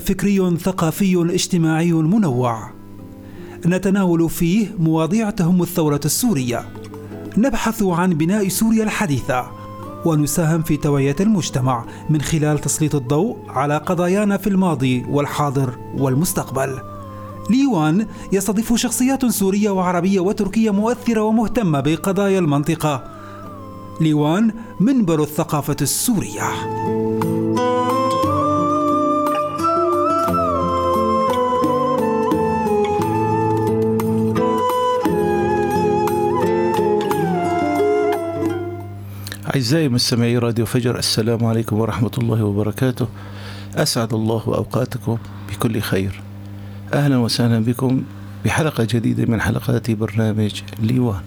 فكري ثقافي اجتماعي منوع. نتناول فيه مواضيع تهم الثورة السورية. نبحث عن بناء سوريا الحديثة. ونساهم في توعية المجتمع من خلال تسليط الضوء على قضايانا في الماضي والحاضر والمستقبل. ليوان يستضيف شخصيات سورية وعربية وتركية مؤثرة ومهتمة بقضايا المنطقة. ليوان منبر الثقافة السورية. أعزائي مستمعي راديو فجر السلام عليكم ورحمة الله وبركاته. أسعد الله أوقاتكم بكل خير. أهلا وسهلا بكم بحلقة جديدة من حلقات برنامج ليوان.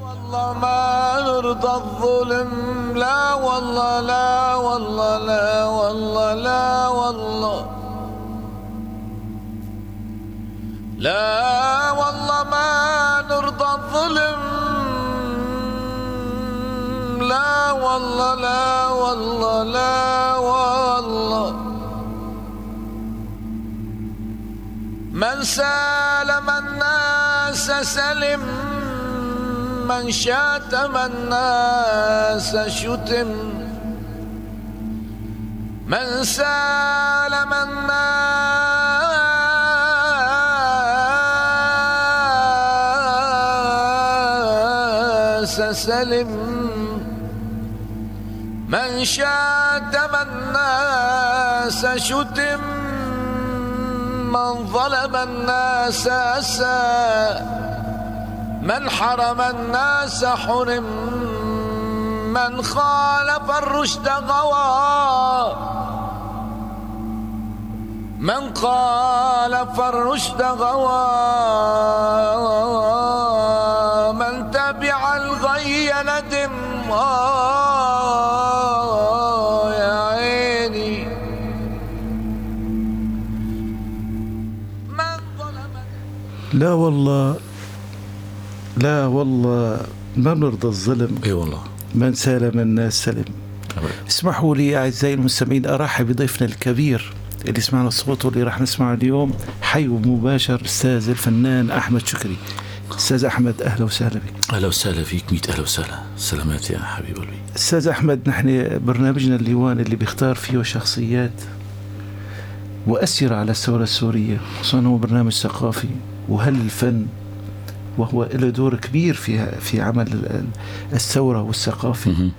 والله ما نرضى الظلم. لا والله لا والله لا والله لا والله. لا والله ما نرضى الظلم. لا والله لا والله لا والله. من سالم الناس سلم من شاتم الناس شتم. من سالم الناس سلم. من شاتم الناس شتم من ظلم الناس أسى من حرم الناس حرم من خالف الرشد غوى من خالف الرشد غوى من تبع الغي ندم آه. لا والله لا والله ما نرضى الظلم. إي والله. من سالم الناس سلم اسمحوا لي أعزائي المستمعين أرحب بضيفنا الكبير اللي سمعنا صوته اللي راح نسمعه اليوم حي ومباشر أستاذ الفنان أحمد شكري. أستاذ أحمد أهلا وسهلا بك. أهلا وسهلا فيك ميت أهلا وسهلا. سلامات يا حبيب قلبي. أستاذ أحمد نحن برنامجنا الليوان اللي بيختار فيه شخصيات مؤثرة على الثورة السورية خصوصا هو برنامج ثقافي. وهل الفن وهو له دور كبير في في عمل ال- الثورة والثقافة؟ مهم.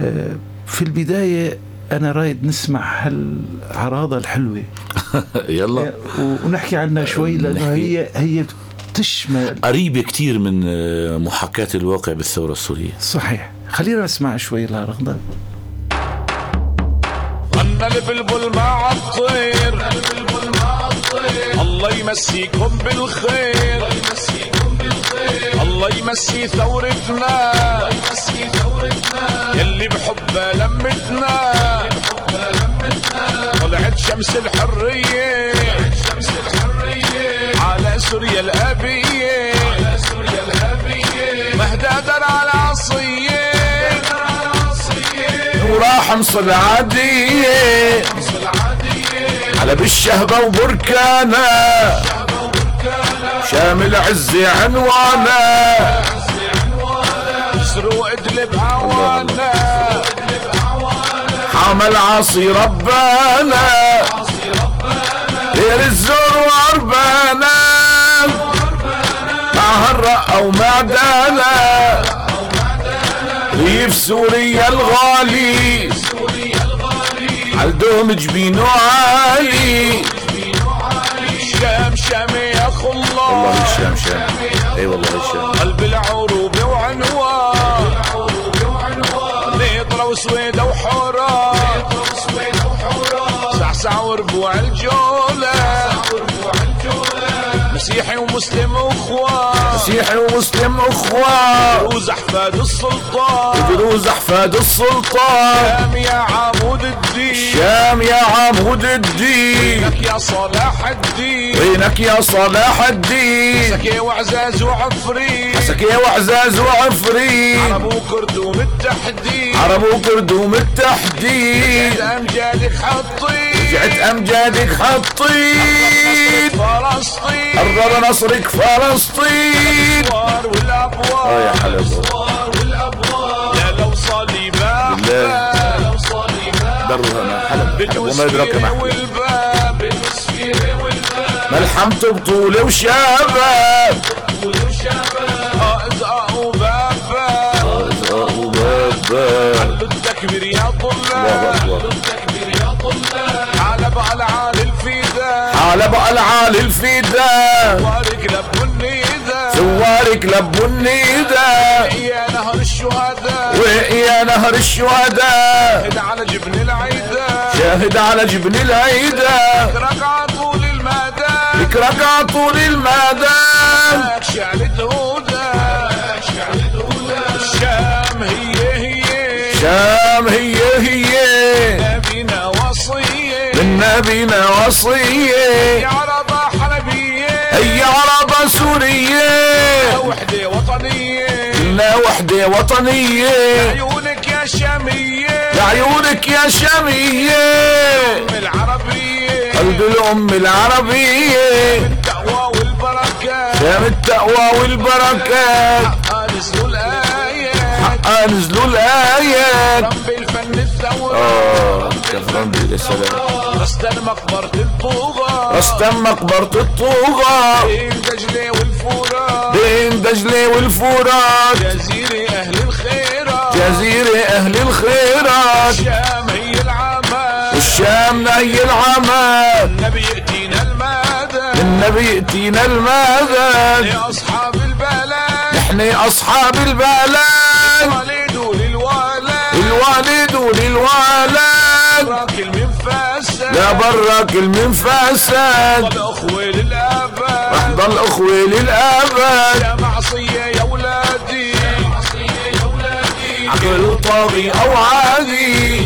آه، في البداية أنا رايد نسمع هالعراضة الحلوة. يلا. آه، ونحكي عنها شوي لأنه نحكي. هي هي تشمل قريبة كتير من آه، محاكاة الواقع بالثورة السورية. صحيح. خلينا نسمع شوي العراضة غنى البلبل مع الطير الله يمسيكم بالخير. الله يمسي ثورتنا. يلي بحبها لمتنا. طلعت شمس الحرية. على سوريا الأبية. مهدادر على عصية وراح نصل على بالشهبة وبركانة. شامل عزي عنوانة سروق ادلب عوانة حمل عاصي ربانا. دير الزور وعربانا مع هالرقة ومعدانا ريف سوريا الغالي. عالدوم جبينه عالي. شام شام يا خلا والله الشام شام إي والله الشام قلب العروبة وعنوان. نيطرة وسويدة وحورة سعسع وربوع الجولة ومسلم اخوان مسيحي ومسلم اخوان دروز أحفاد السلطان. دروز أحفاد السلطان. شام يا عمود الدين. شام يا عمود الدين. لك يا صلاح الدين. وينك يا صلاح الدين. سكي وعزاز وعفريت سكي وعزاز وعفريت عرب وكرد ومتحدين عرب وكردوم التحديد. امجادك حطيت رجعت امجادك حطيت؟ فلسطين. قرب نصرك فلسطين. والأبواب. آه يا والأبواب. يا لو صليبات بالله. لو صليبات درها حلب. وما بالوسفيرة محمد والباب. بالوسفيرة والباب. ملحمت بطولة وشباب قائد وبابا التكبير يا طلاب. على بقى العالي الفداء وارك لب النداء زوارك لبوا النداء يا نهر الشهداء ويا نهر الشهداء هد على جبن العيداء شاهد على جبن العيدة. ركع طول المدى اكرك طول المدى شعلة هدى شعلة هدى الشام هي هي. شام هي هي. نبينا وصية. يا حلبية. هي عربة سورية. وحدة وطنية. كلنا وحدة وطنية. عيونك يا شامية. لعيونك يا شامية. أم العربية. قلب الأم العربية. التقوى والبركات شام التقوى والبركات أنزلوا الآيات أنزلوا الآيات رب الفن الثورة. آه كفران بالسلام رستن مقبرة الطوبة رستم مقبرة الطوغة بين دجلة والفرات بين دجلة والفرات جزيرة أهل الخيرات. جزيرة أهل الخيرات. الشام هي العمى الشام نهي العمى النبي يأتينا المدى النبي يأتينا المدد لأصحاب البلد. نحن أصحاب البلد. ولد للولد الوالد وللوالد لا براك المنفسد الأخوة للأبد ضل أخوي للأبد يا معصية يا ولادي عقل طاغي أو عادي.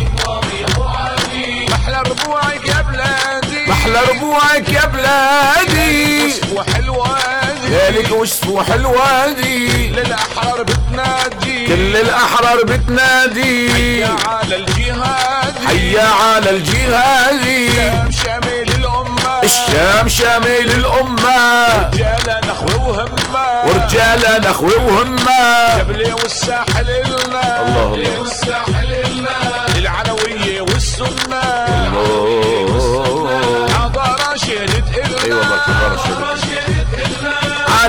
محلى ربوعك يا بلادي. محلى ربوعك يا بلادي. وحلوادي ذلك وصف حلوادي للأحرار بتنادي. كل الأحرار بتنادي. يا على الجهاد. حيا على الجهادي الشام شامل الأمة. الشام شامل الأمة. رجالة نخوة وهمة. ورجالة نخوة وهمة. جبلي والساحل إلنا الله الله. والساحل إلنا العلوية والسنة.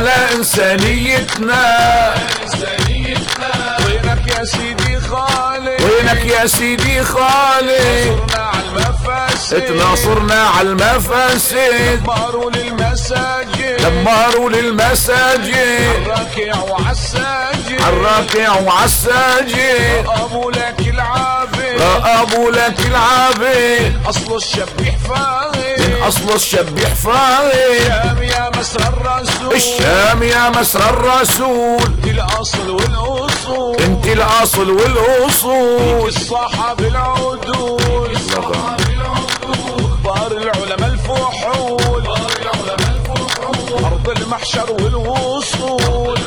على إنسانيتنا. وينك يا سيدي خالي؟ وينك يا سيدي المفاسد. اتناصرنا على المفاسد. ماروا للمساجد. دمروا للمساجد. الراكع وعالساجد الراكع وعالساجد ابو لك العابد. رأبوا لك العابد. أصل الشبيح فاغي من أصل الشبيح فاغي الشام يا مسر الرسول. الشام يا مسر الرسول. الأصل والأصول. انت الأصل والأصول. الصحاب العدول كبار العلماء الفحول. أرض المحشر والوصول.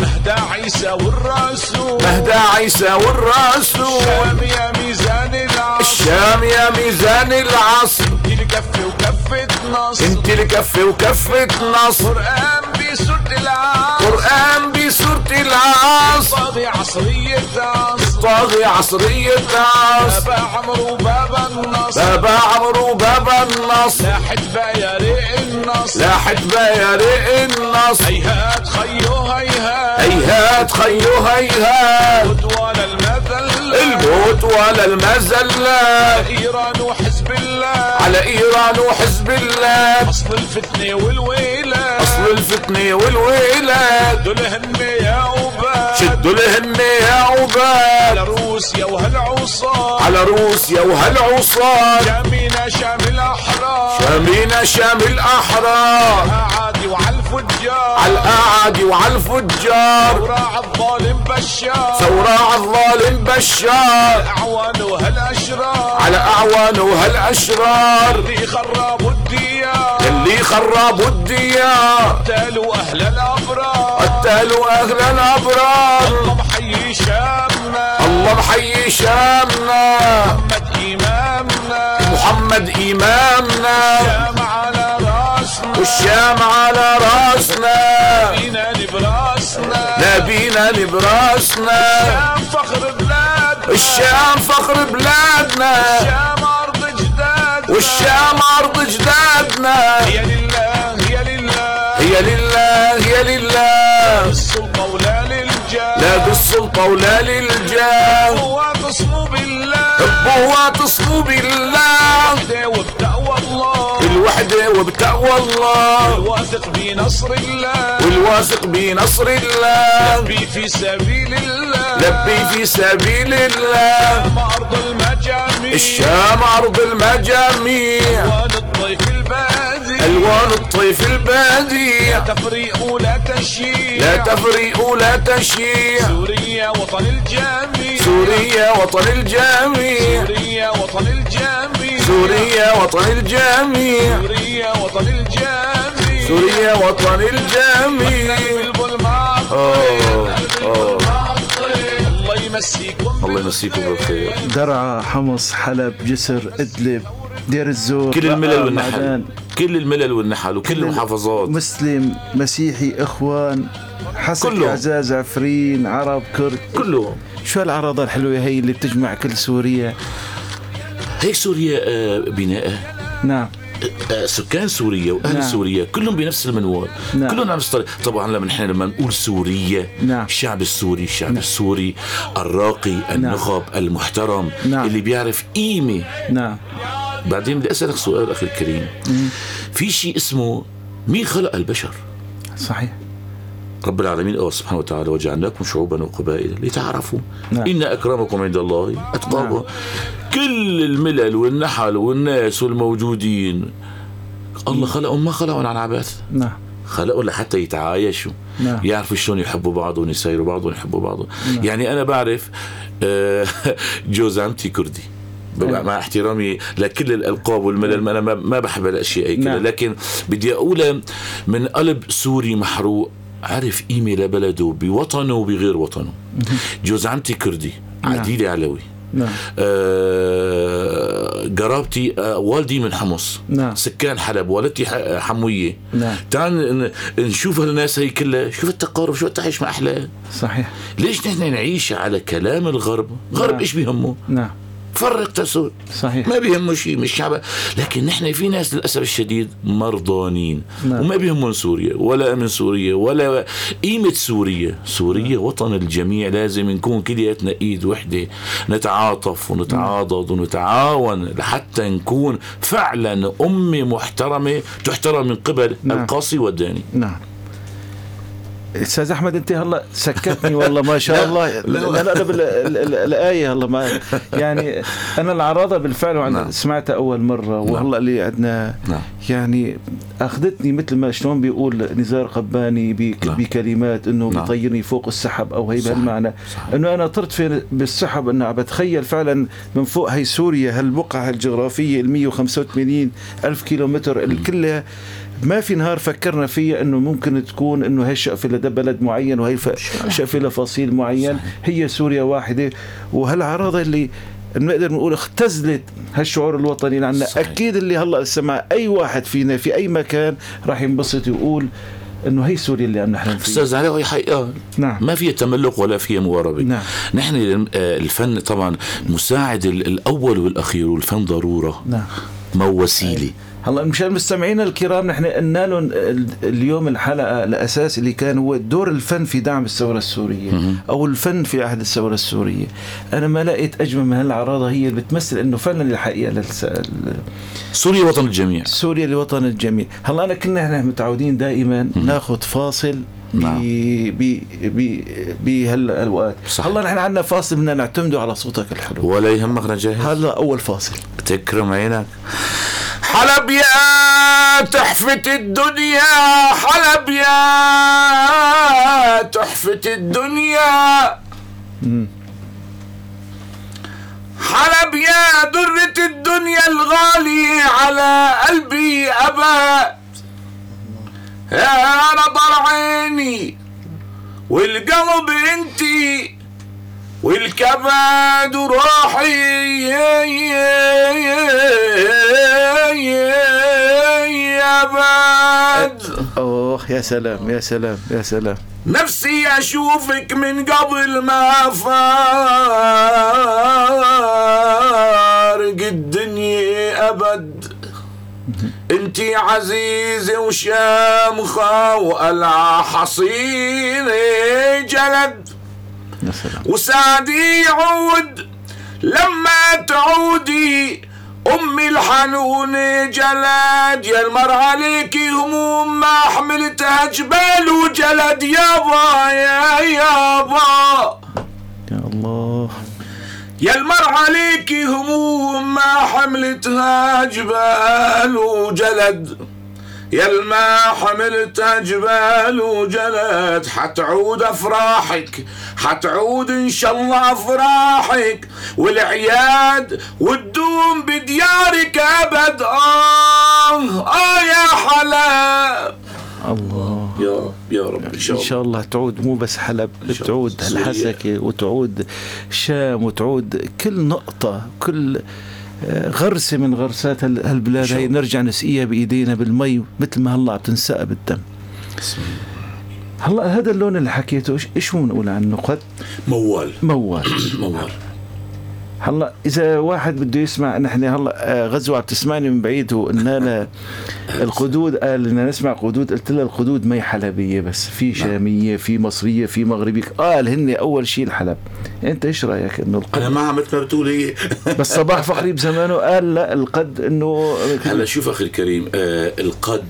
مهدى عيسى والرسول. مهدى عيسى والرسول. الشام يا الشام يا ميزان العصر. الكف وكفة نصر انت الكفة وكفة نصر قرآن بسورة العصر. قرآن بسورة العصر. طاغي عصرية عصر طاغي عصرية عصر بابا عمرو بابا النصر. بابا عمرو بابا النصر. لاحت بيارق النصر. لاحت بيارق النصر. هيهات خيو هيهات. هيهات خيو هيهات. ولا المثل الموت ولا المزلات إيران وحزب الله. على إيران وحزب الله. أصل الفتنة والويلة. أصل الفتنة والويلات دول هن يا عباد. شدوا لهن يا على عباد روسيا وهالعصاة على روسيا وهالعصاة شامينا شام الاحرار شامينا شام الاحرار وعلى الفجار على وعلى الفجار وراع الظالم بشار. ثوراع الظالم بشار. اعوان وهالأشرار. على اعوانه وهالأشرار. اللي خربوا الديار. اللي خربوا الديار. قتلوا أهل الأبرار. قتلوا أهل الأبرار. الله محيي شامنا. الله محيي شامنا. محمد إمامنا. محمد إمامنا. والشام على رأسنا. بينا نبراسنا نبينا لبرأسنا. شام فخر بلادنا. الشام فخر بلادنا. شام أرض جدادنا. والشام أرض جدادنا. هي لله هي لله. هي لله هي لله. السلطة ولا للجاه. لا بالسلطة ولا للجاه. هو تصموا بالله. ابوها تصفوا بالله. وحده وبتقوى الله. بالوحدة وبتقوى الله الواثق بنصر الله. والواثق بنصر الله. بي في سبيل الله. لبي في سبيل الله. ما أرض المجاميع. الشام أرض المجاميع. ألوان الطيف البادي. ألوان الطيف البادية. تفريق ولا تشييع. لا تفريق ولا تشييع. سوريا وطن الجميع سوريا وطن الجميع سوريا وطن الجميع سوريا وطن الجميع. سوريا وطن الجميع. سوريا وطن الجميع. الله يمسيكم الله يمسيكم بالخير. درعا حمص حلب جسر إدلب دير الزور كل الملل والنحل. كل الملل والنحل وكل المحافظات. مسلم مسيحي إخوان كله. عزاز عفرين عرب كرد. كله شو هالعراضة الحلوة هي اللي بتجمع كل سوريا؟ هيك سوريا آه، بناء. نعم. آه، سكان سوريا وأهل نعم. سوريا كلهم بنفس المنوال. نعم. كلهم نفس الطريقة طبعا لما نحن لما نقول سوريا نعم. الشعب السوري الشعب السوري الراقي النخب المحترم نعم. اللي بيعرف قيمة. نعم. بعدين بدي أسألك سؤال أخي الكريم. في شيء اسمه مين خلق البشر؟ صحيح. رب العالمين قال سبحانه وتعالى وجعلناكم شعوبا وقبائل لتعرفوا نعم. إن أكرمكم عند الله أتقاكم. كل الملل والنحل والناس والموجودين الله خلقهم ما خلقهم عن عبث نعم. خلقهم لحتى يتعايشوا. نعم. يعرفوا شلون يحبوا بعضهم يسايروا بعضهم يحبوا بعضهم يعني أنا بعرف آه، جوز عمتي كردي نعم. مع احترامي لكل الألقاب والملل أنا ما- ما بحب الأشياء هيك. نعم. لكن بدي اقولها من قلب سوري محروق عرف قيمه لبلده بوطنه وبغير وطنه. جوز عمتي كردي عديلي علوي نعم. آه، قرابتي آه، والدي من حمص. نعم. سكان حلب والدتي حموية. نعم. تعال نشوف هالناس هي كلها شوف التقارب شو التعيش ما أحلى صحيح. ليش نحن نعيش على كلام الغرب؟ غرب نعم. إيش بيهمه؟ نعم. فرق تسود. صحيح. ما بيهمه شيء من الشعب لكن نحن في ناس للأسف الشديد مرضانين. نعم. وما بيهمهم سوريا ولا من سوريا ولا قيمة سوريا. سوريا وطن الجميع لازم نكون كلياتنا إيد وحدة. نتعاطف ونتعاضد ونتعاون لحتى نكون فعلا أمة محترمة تحترم من قبل نعم. القاصي والداني. نعم. أستاذ أحمد أنت هلا سكتني والله ما شاء الله لا لا الآية هلا ما يعني أنا العراضه بالفعل نعم. سمعتها أول مرة وهلا اللي عندنا نعم. يعني أخذتني مثل ما شلون بيقول نزار قباني بك- نعم. بكلمات إنه نعم. بيطيرني فوق السحب أو هي. بهالمعنى. إنه أنا طرت في بالسحب إنه عم بتخيل فعلا من فوق هي سوريا هالبقعة الجغرافية ال 185 ألف كيلومتر كلها ما في نهار فكرنا فيها إنه ممكن تكون إنه هي شقفة لدى بلد معين وهي ف- شقفة لفصيل معين. هي سوريا واحدة. وهالعراضه اللي بنقدر نقول اختزلت هالشعور الوطني لعنا. صحيح. أكيد اللي هلأ سمع أي واحد فينا في أي مكان راح ينبسط ويقول إنه هي سوريا اللي عم نحلم فيها. أستاذ علي هي حقيقه نعم. ما فيها تملق ولا فيها مواربه نعم. نحن آه، الفن طبعا مساعد ال- الأول والأخير والفن ضرورة. نعم. ما وسيلة؟ هلا مشان مستمعينا الكرام نحن قلنا لهم ال- اليوم الحلقة الأساس اللي كان هو دور الفن في دعم الثورة السورية أو الفن في عهد الثورة السورية. أنا ما لقيت أجمل من هالعراضه هي اللي بتمثل إنه فعلا الحقيقة للس... سوريا وطن الجميع. سوريا لوطن الجميع. هلا أنا كنا إحنا متعودين دائما ناخذ فاصل نعم. بهالأوقات. هلا نحن عندنا فاصل بدنا نعتمده على صوتك الحلو. ولا يهمك أنا جاهز هلا أول فاصل. تكرم عينك. حلب يا تحفة الدنيا حلب يا تحفة الدنيا. حلب يا درة الدنيا الغالي على قلبي أبد يا نظر عيني والقلب أنتي والكبد روحي يا بد أوه يا سلام يا سلام يا سلام. نفسي أشوفك من قبل ما فارق الدنيا أبد. انتي عزيزة وشامخة وقلعة حصينة جلد. وسعدي يعود لما تعودي امي الحنونة جلد يا المر عليكي هموم ما حملتها جبال وجلد. يابا يا يابا يا الله. يا المر عليكي هموم ما حملتها جبال وجلد. يا الما حملتها جبال وجلد حتعود أفراحك حتعود إن شاء الله أفراحك والعياد والدوم بديارك أبد. آه آه يا حلب. الله. يا يا رب إن شاء إن الله شاء الله تعود مو بس حلب تعود. الحسكه وتعود الشام وتعود كل نقطة كل غرسه من غرسات هال- هالبلاد هي. نرجع نسقيها بإيدينا بالمي مثل ما هلأ عم تنسقى بالدم. هلأ هذا اللون اللي حكيته إيش هو نقول عنه؟ قد؟ موال. موال. موال. هلا إذا واحد بده يسمع نحن هلا آه، غزوة عم تسمعني من بعيد وقلنا لها القدود قال بدنا نسمع قدود. قلت لها القدود ما هي حلبية بس في شامية في مصرية في مغربية. قال هن أول شيء الحلب. أنت إيش رأيك؟ إنه أنا القد ما مثل ما بتقول هي. بس صباح فخري بزمانه قال لا القد انه هلا شوف أخي الكريم آه القد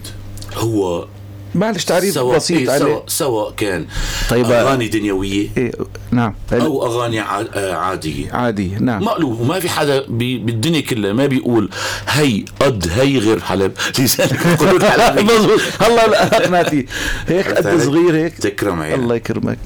هو معلش تعريف سواء بسيط إيه عليه؟ سواء, سواء كان طيب. أغاني دنيوية إيه نعم. أو أغاني ع- آه، عادية. عادي نعم. مقلوب وما في حدا بي بالدنيا كلها ما بيقول هي قد هي غير حلب. لذلك بيقولوا الحلب مظبوط. هلا لا أقنعتي. هيك قد؟ صغير هيك. تكرم الله يكرمك.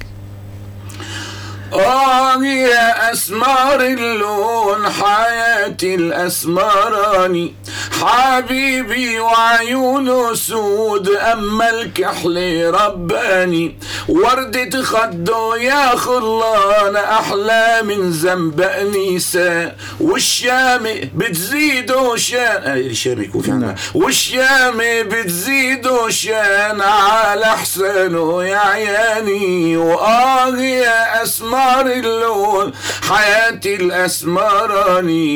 آه يا أسمار اللون حياتي الأسمراني حبيبي وعيونه سود أما الكحل رباني وردة خده يا خلان أحلى من زنب أنيسة والشام بتزيده شان آه الشام يكون في عنا. والشام بتزيده شان على حسنه يا عياني وآه يا أسمار اللون حياتي الأسمراني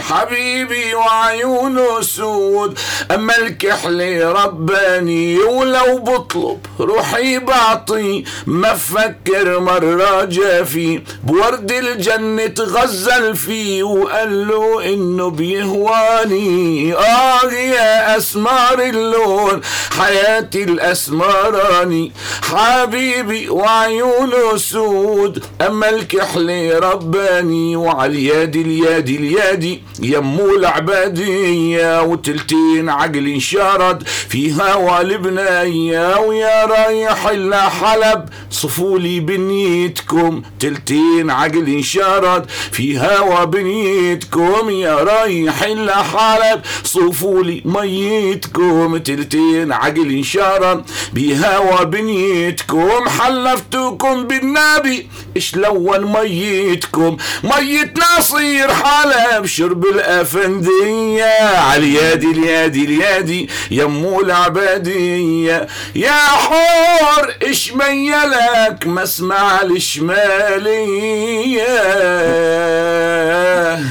حبيبي وعيونه سود أما الكحل رباني. ولو بطلب روحي بعطي ما فكر مرة جافي. بورد الجنة غزل فيه وقال له إنه بيهواني. آه يا أسمار اللون حياتي الأسمراني حبيبي وعيونه سود أما الكحل رباني وعلى اليادي اليادي اليادي يمو العبادية وتلتين عقل انشرد في هوا لبناية ويا رايح إلا حلب صفولي بنيتكم تلتين عقل انشرد في هوا بنيتكم يا رايح إلا حلب صفولي ميتكم تلتين عقل انشرد بهوا بنيتكم حلفتكم بالنبي شلون ميتكم؟ ميت ناصير حلب شرب الأفندية. عاليادي اليادي اليادي يمو العبادية يا حور اش ميلك؟ مسمع الشمالية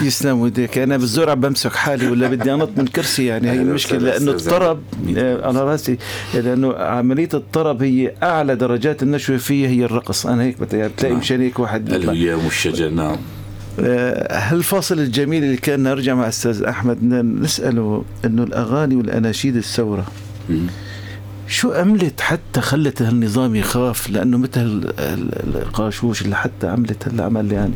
يسلم وديك أنا بالزور عم بمسك حالي ولا بدي أنط من كرسي يعني هي لأنه أستاذ الطرب آه، على رأسي لأنه عملية الطرب هي أعلى درجات النشوة فيها. هي الرقص أنا هيك بتلاقي بتلاقي نعم. مشان هيك واحد. الهيام والشجر نعم آه، هالفاصل الجميل اللي كان نرجع مع أستاذ أحمد ن- نسأله إنه الأغاني والأناشيد الثورة شو عملت حتى خلت هالنظام يخاف؟ لأنه مثل ال- ال- القاشوش اللي حتى عملت هالعمل يعني.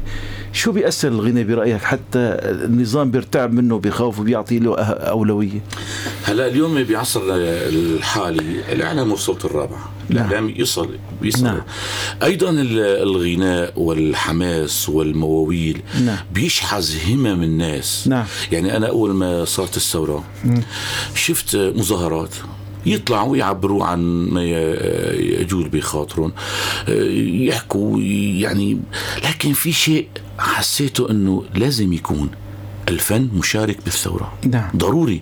شو بيأثر الغنى برأيك حتى النظام بيرتعب منه بيخاف وبيعطي له أه- أولوية؟ هلا اليوم بعصرنا الحالي الإعلام هو الصوت الرابع الإعلام يصل يصل. نعم. أيضا ال- الغناء والحماس والمواويل نعم. بيشحذ همم الناس. نعم. يعني أنا أول ما صارت الثورة شفت مظاهرات. يطلعوا يعبروا عن ما يجول بخاطرهم. يحكوا يعني لكن في شيء حسيته إنه لازم يكون الفن مشارك بالثورة. نعم. ضروري.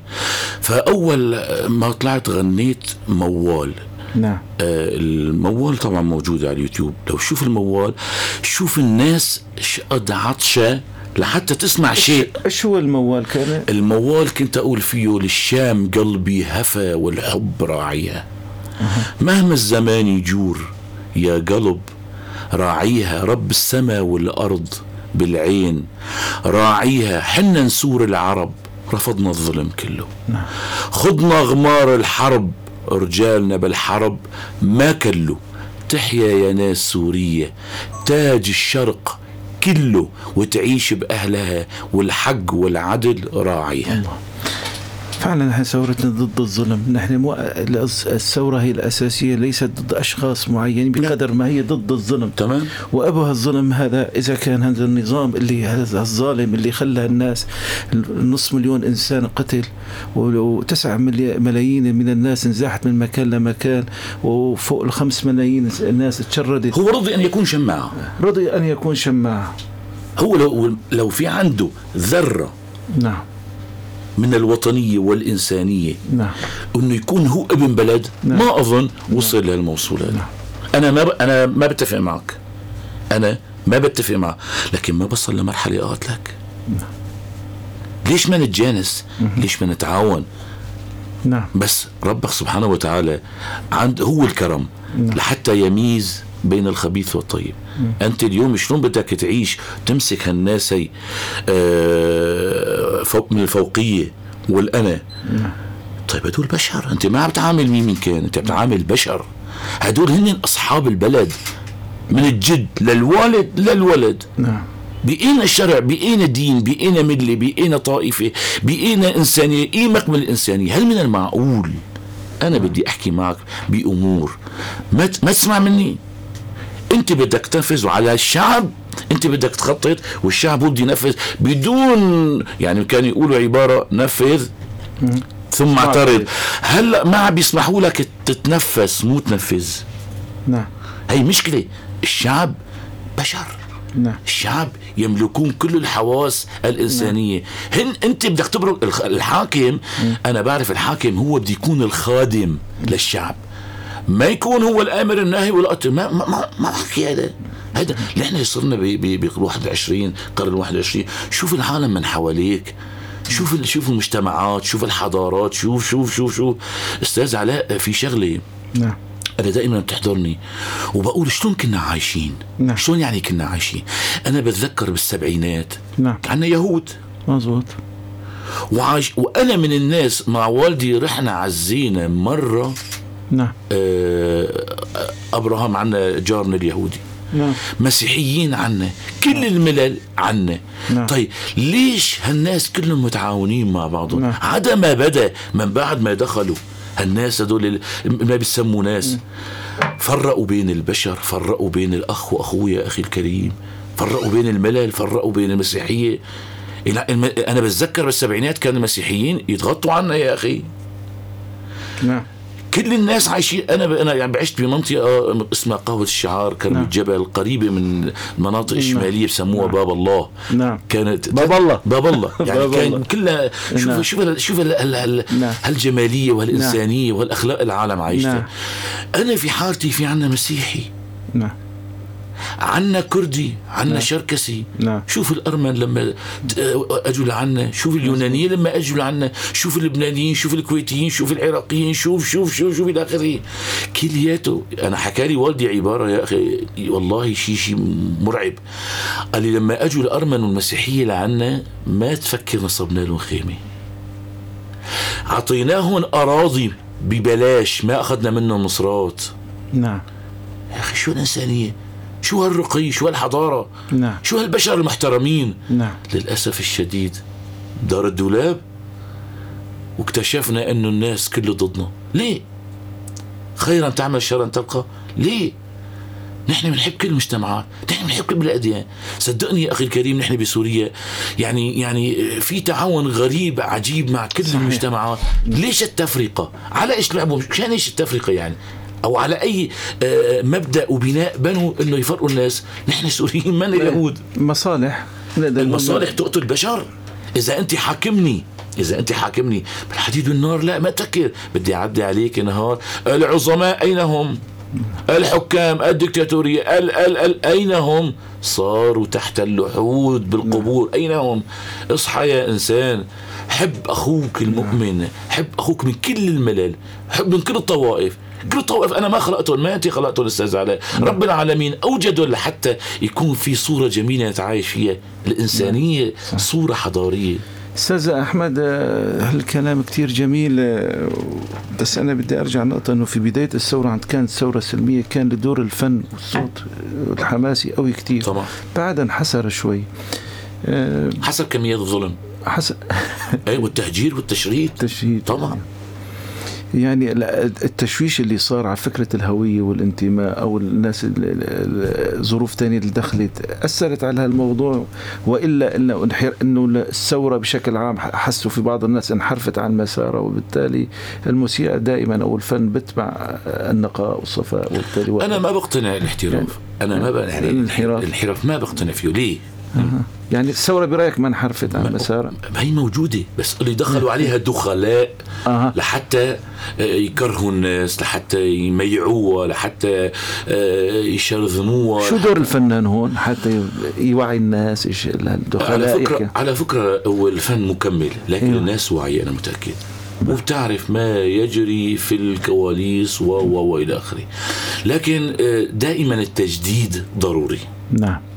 فأول ما طلعت غنيت موال. نعم. آه، الموال طبعا موجود على اليوتيوب. لو شوف الموال شوف الناس شقد عطشة لحتى تسمع شيء. إيش هو الموال كان؟ الموال كنت أقول فيه للشام قلبي هفى والحب راعيها. مهما الزمان يجور يا قلب راعيها رب السماء والأرض بالعين. راعيها حنا نسور العرب رفضنا الظلم كله. خضنا غمار الحرب رجالنا بالحرب ما كلوا. تحيا يا ناس سورية تاج الشرق كله وتعيش بأهلها والحق والعدل راعيها. فعلا نحن ثورتنا ضد الظلم. نحن مو... الثورة هي الأساسية ليست ضد أشخاص معينين بقدر ما هي ضد الظلم. تمام. وأبو هالظلم هذا إذا كان هذا النظام اللي هذا الظالم اللي خلى الناس نص مليون إنسان قتل وتسعة ملايين من الناس انزاحت من مكان لمكان وفوق الخمس ملايين الناس تشردت. هو رضي أن يكون شماعة. رضي أن يكون شماع هو لو, لو في عنده ذرة نعم. من الوطنية والإنسانية. نعم. إنه يكون هو ابن بلد نعم. ما أظن وصل لهالموصول هذا. أنا ما ب... أنا ما بتفق معك. أنا ما بتفق معك. لكن ما بصل لمرحلة اقاتلك ليش ما نتجانس؟ ليش ما نتعاون؟ نعم. بس ربك سبحانه وتعالى عند هو الكرم. لحتى يميز بين الخبيث والطيب. أنت اليوم شلون بدك تعيش؟ تمسك هالناس هي آه، فوق من الفوقية والأنا. طيب هدول بشر. أنت ما عم تعامل مين من كان أنت عم تعامل بشر. هدول هن أصحاب البلد. من الجد للوالد للولد. نعم. بقينا شرع بقينا دين بقينا ملة؟ بقينا طائفة؟ بقينا إنسانية؟ قيمك من الإنسانية؟ هل من المعقول؟ أنا بدي أحكي معك بأمور. ما ما تسمع مني؟ أنت بدك تنفذ على الشعب أنت بدك تخطط والشعب بده ينفذ بدون يعني كانوا يقولوا عبارة نفذ ثم اعترض. هلا ما عم بيسمحوا لك تتنفس مو تنفذ. نعم. هي مشكلة. الشعب بشر. نعم. الشعب يملكون كل الحواس الإنسانية. هن أنت بدك الخ- الحاكم أنا بعرف الحاكم هو بده يكون الخادم للشعب. ما يكون هو الآمر الناهي والقتل ما ما ما, بحكي هذا. هذا نحن صرنا ب ب- ب 21 قرن 21 شوف العالم من حواليك. شوف شوف المجتمعات شوف الحضارات شوف شوف شوف شوف. أستاذ علاء في شغلة. نعم. أنا دائما بتحضرني. وبقول شلون كنا عايشين؟ نعم. شلون يعني كنا عايشين؟ أنا بتذكر بالسبعينات. نعم. عنا يهود. مزبوط وعايش وأنا من الناس مع والدي رحنا عزينا مرة. نعم. آه، أبراهام عنا جارنا اليهودي. نعم. مسيحيين عنا كل الملل عنا. نعم. طيب ليش هالناس كلهم متعاونين مع بعضهم؟ نعم. عدا ما بدأ من بعد ما دخلوا. هالناس هدول ما بيسموا ناس. فرقوا بين البشر فرقوا بين الأخ وأخويا أخي الكريم. فرقوا بين الملل فرقوا بين المسيحية. أنا بتذكر بالسبعينات كان المسيحيين يتغطوا عنا يا أخي. نعم. كل الناس عايشين أنا ب... أنا يعني عشت بمنطقه اسمها قهوة الشعار كرم نعم. الجبل قريبة من المناطق الشمالية بسموها باب الله نعم. كانت باب الله. باب الله يعني باب كان. كلها شوف نعم. شوف ال- شوف نعم. هالجمالية وهالإنسانية وهالأخلاق العالم عايشتها نعم. أنا في حالتي في عنا مسيحي نعم عنا كردي عنا شركسي. نعم. شوف الارمن لما اجوا لعنا شوف اليونانيين لما اجوا لعنا شوف اللبنانيين شوف الكويتيين شوف العراقيين شوف شوف شوف شوف إلى آخره. كلياته أنا حكى لي والدي عبارة يا أخي والله شيء شيء مرعب. قال لي لما اجوا الارمن والمسيحيه لعنا ما تفكر نصبنا لهم خيمة. اعطيناهم اراضي ببلاش ما أخذنا منهم مصرات نعم. يا أخي شو الإنسانية؟ شو هالرقي؟ شو هالحضارة؟ نعم. شو هالبشر المحترمين؟ نعم. للأسف الشديد دار الدولاب واكتشفنا أنه الناس كله ضدنا. ليه؟ خيرا تعمل شرا تلقى ليه؟ نحن بنحب كل المجتمعات نحن بنحب كل الأديان. صدقني يا أخي الكريم نحن بسوريا يعني يعني في تعاون غريب عجيب مع كل صحيح. المجتمعات. ليش التفرقة؟ على إيش لعبوا مشان إيش التفرقة يعني؟ أو على أي آه، مبدأ وبناء بنوا إنه يفرقوا الناس. نحن سوريين ما اليهود مصالح. المصالح تقتل البشر إذا أنت حاكمني إذا أنت حاكمني. بالحديد والنار لا ما تفكر بدي أعدي عليك نهار. العظماء أين هم؟ الحكام الدكتاتورية ال ال ال أين هم؟ صاروا تحت اللحود بالقبور. أين هم؟ اصحى يا إنسان. حب أخوك المؤمن. حب أخوك من كل الملل. حب من كل الطوائف. كل الطوائف أنا ما خلقتهم ما أنت خلقتهم أستاذ علاء رب العالمين أوجدهم لحتى يكون في صورة جميلة نتعايش فيها الإنسانية صورة حضارية. أستاذ أحمد آه، هالكلام كتير جميل آه، بس أنا بدي أرجع نقطة إنه في بداية الثورة عند كانت ثوره سلميه كان لدور الفن والصوت آه، الحماسي قوي كتير. طبعا. بعدها انحسر شوي حسب كميات الظلم. حسب أي والتهجير والتشريد تشهيد طبعا. يعني التشويش اللي صار على فكرة الهوية والانتماء أو الناس ال- ال- الظروف تانية اللي دخلت أثرت على هالموضوع وإلا إنه إنه الثورة بشكل عام حسوا في بعض الناس انحرفت عن مسارها وبالتالي الموسيقى دائما أو الفن بتبع النقاء والصفاء وبالتالي أنا ما بقتنع الاحتراف أنا ما بقى يعني الانحراف. الانحراف ما بقتنع فيه ليه. يعني الثورة برأيك ما انحرفت عن مسارها ما هي موجودة بس اللي دخلوا عليها دخلاء أها. لحتى يكرهوا الناس لحتى يميعوها لحتى آه، يشرذموها شو دور الفنان هون؟ حتى يوعي الناس إيش على الدخلاء؟ فكرة يحكي. على فكرة هو الفن مكمل لكن أيوة. الناس واعية أنا متأكد. وبتعرف ما يجري في الكواليس و و وإلى آخره. لكن آه، دائما التجديد ضروري. نعم.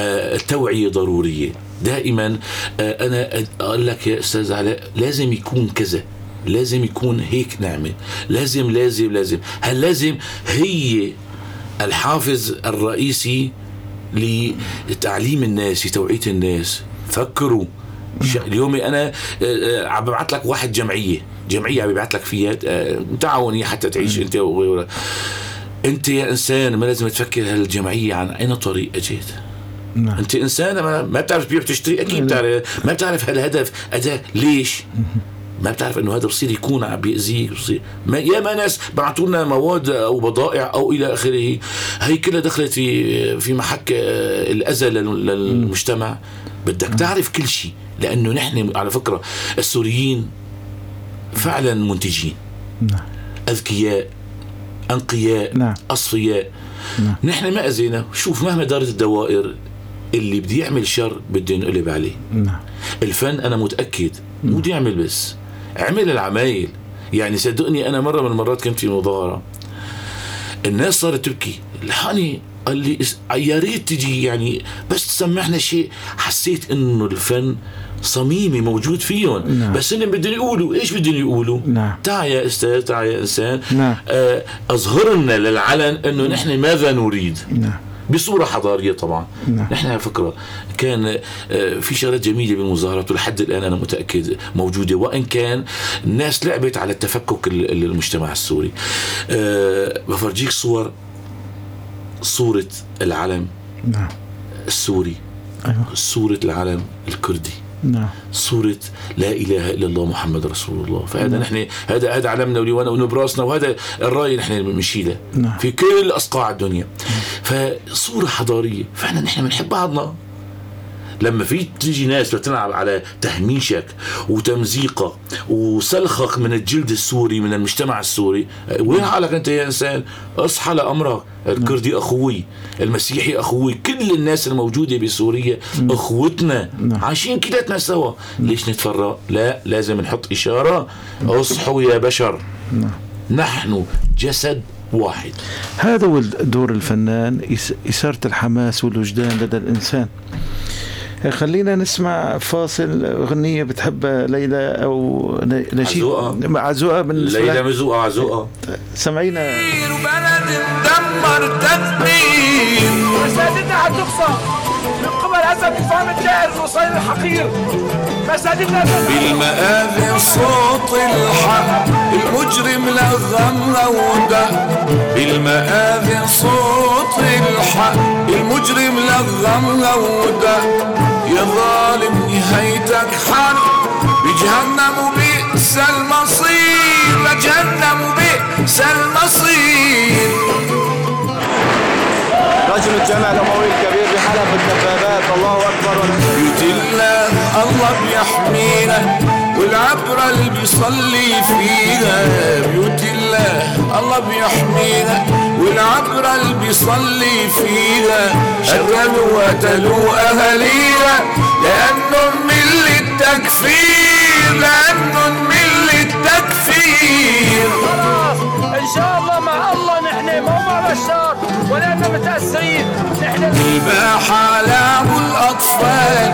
التوعية ضرورية. دائما آه، أنا أقول لك يا أستاذ علاء لازم يكون كذا لازم يكون هيك نعمل لازم لازم لازم. هل لازم؟ هي الحافز الرئيسي لتعليم الناس لتوعية الناس. فكروا. اليوم أنا آه، آه، عم ببعث لك واحد جمعية. جمعية عم ببعث لك فيها آه، تعاونيه حتى تعيش أنت وغيرها أنت يا إنسان ما لازم تفكر هالجمعية عن اي طريق أجيت. نعم. أنت إنسان ما, ما بتعرف تبيع وتشتري أكيد بتعرف. ما بتعرف هالهدف أداء ليش؟ ما بتعرف إنه هذا بصير يكون عم بيأذيك بصير. ما يا ما ناس بعثوا لنا مواد أو بضائع أو إلى آخره. هي كلها دخلت في في محك آه، الأذى لل- للمجتمع. بدك تعرف كل شيء لأنه نحن على فكرة السوريين فعلا منتجين. نعم. أذكياء أنقياء نعم. أصفياء. نعم. نحن ما أذينا. شوف مهما دارت الدوائر اللي بده يعمل شر بده ينقلب عليه. نعم. الفن أنا متأكد مو بده يعمل بس. عمل العمايل. يعني صدقني أنا مرة من المرات كنت في مظاهرة. الناس صارت تبكي. الحقني قال لي إس- يا ريت تجي يعني بس تسمعنا شيء. حسيت إنه الفن صميمي موجود فيهم. نعم. بس هن بدهم يقولوا. إيش بدهم يقولوا؟ نعم. تعال يا أستاذ تعال يا إنسان. نعم. آه، أظهرنا للعلن إنه نحن ماذا نريد. نعم. بصورة حضارية طبعا. نعم. نحن على فكرة كان آه، في شغلات جميلة بالمظاهرات ولحد الآن أنا متأكد موجودة. وإن كان الناس لعبت على التفكك ال- ال- المجتمع السوري. أه بفرجيك صور صورة العلم نعم. السوري. أيوه. صورة العلم الكردي. نعم. صورة لا إله إلا الله محمد رسول الله. فهذا نحن هذا هذا علمنا ولوانا ونبراسنا وهذا الرأي نحن بنشيله نعم. في كل أصقاع الدنيا. فصورة حضارية فعلا نحن بنحب بعضنا. لما في تيجي ناس بتلعب على تهميشك وتمزيقك وسلخك من الجلد السوري من المجتمع السوري وين حالك أنت يا إنسان؟ اصحى لأمرك. الكردي أخوي المسيحي أخوي كل الناس الموجودة بسوريا أخوتنا عايشين كلاتنا سوا. ليش نتفرق لا لازم نحط إشارة. اصحوا يا بشر. نحن جسد واحد. هذا هو دور الفنان إثارة الحماس والوجدان لدى الإنسان. خلينا نسمع فاصل أغنية بتحبها ليلى أو نشيد. عزوقة. عزوقة من ليلى مزوقة عزوقة. سمعينا. وبلد مدمر تدمير. مساجدنا هتقصى من قبل هذا النظام الجائر الوصيل الحقير. مساجدنا بالمآذن صوت الحق. المجرم لغم لوده بالمآذن صوت الحق. المجرم لغم لوده يا ظالم نهايتك حرب. بجهنم وبئس المصير. لجهنم وبئس المصير. رجل الجامع الأموي الكبير بحلب الدبابات الله أكبر. بيوت الله الله بيحمينا والعبرة اللي بيصلي فيها بيوت الله الله بيحمينا. والعبرة اللي بيصلي فيها شردوا وقتلوا أهالينا لأنهم من التكفير لأنهم من التكفير خلاص إن شاء الله مع الله نحن ما هو مع بشار ولأننا متأثرين نحن الباحة لعبوا الأطفال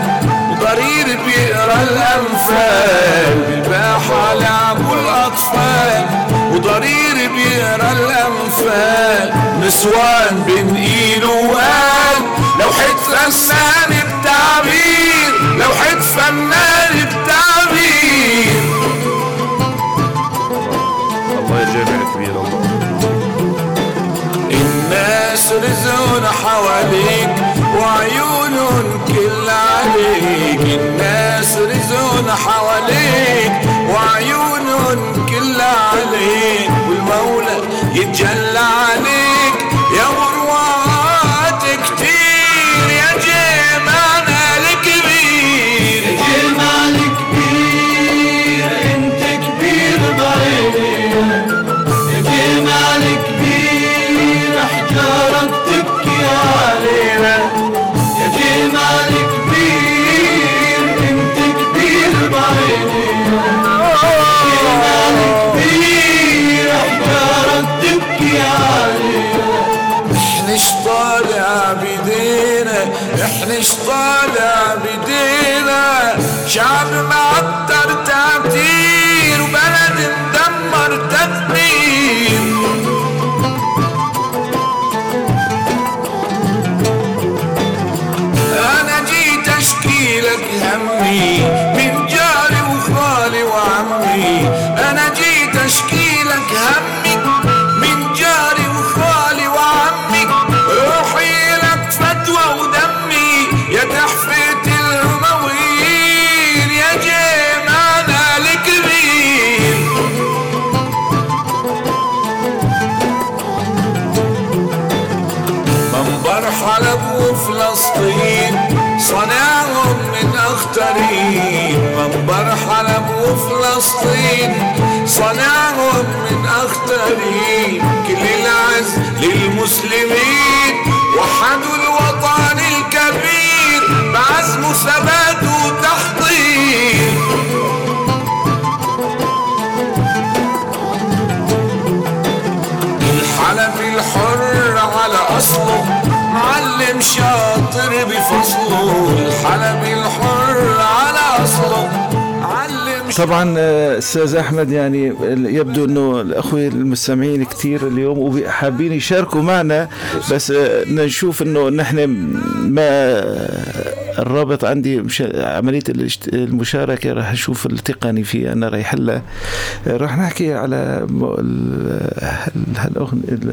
وضرير بيقرا الأنفال. بالباحة لعبوا الأطفال وضرير بيقرا الأنفال نسوان بين إيد وقال لو حد فنان بتعبير لو حد فنان بتعبير الله يا جامع كبير الله. الناس رزقون حواليك وعيونهم كل عليك. الناس وفلسطين صنعهم من أخترين. كل العز للمسلمين وحدوا الوطن الكبير بعزم ثبات وتحضير. الحلب الحر على أصله معلم شاطر بفصله. الحلب الحر على معلم طبعا آه، أستاذ أحمد يعني يبدو إنه الأخوة المستمعين كثير اليوم وحابين يشاركوا معنا بس آه، نشوف إنه نحن ما الرابط عندي مش عملية الاشت- المشاركة راح أشوف التقني فيه أنا راح يحلها راح نحكي على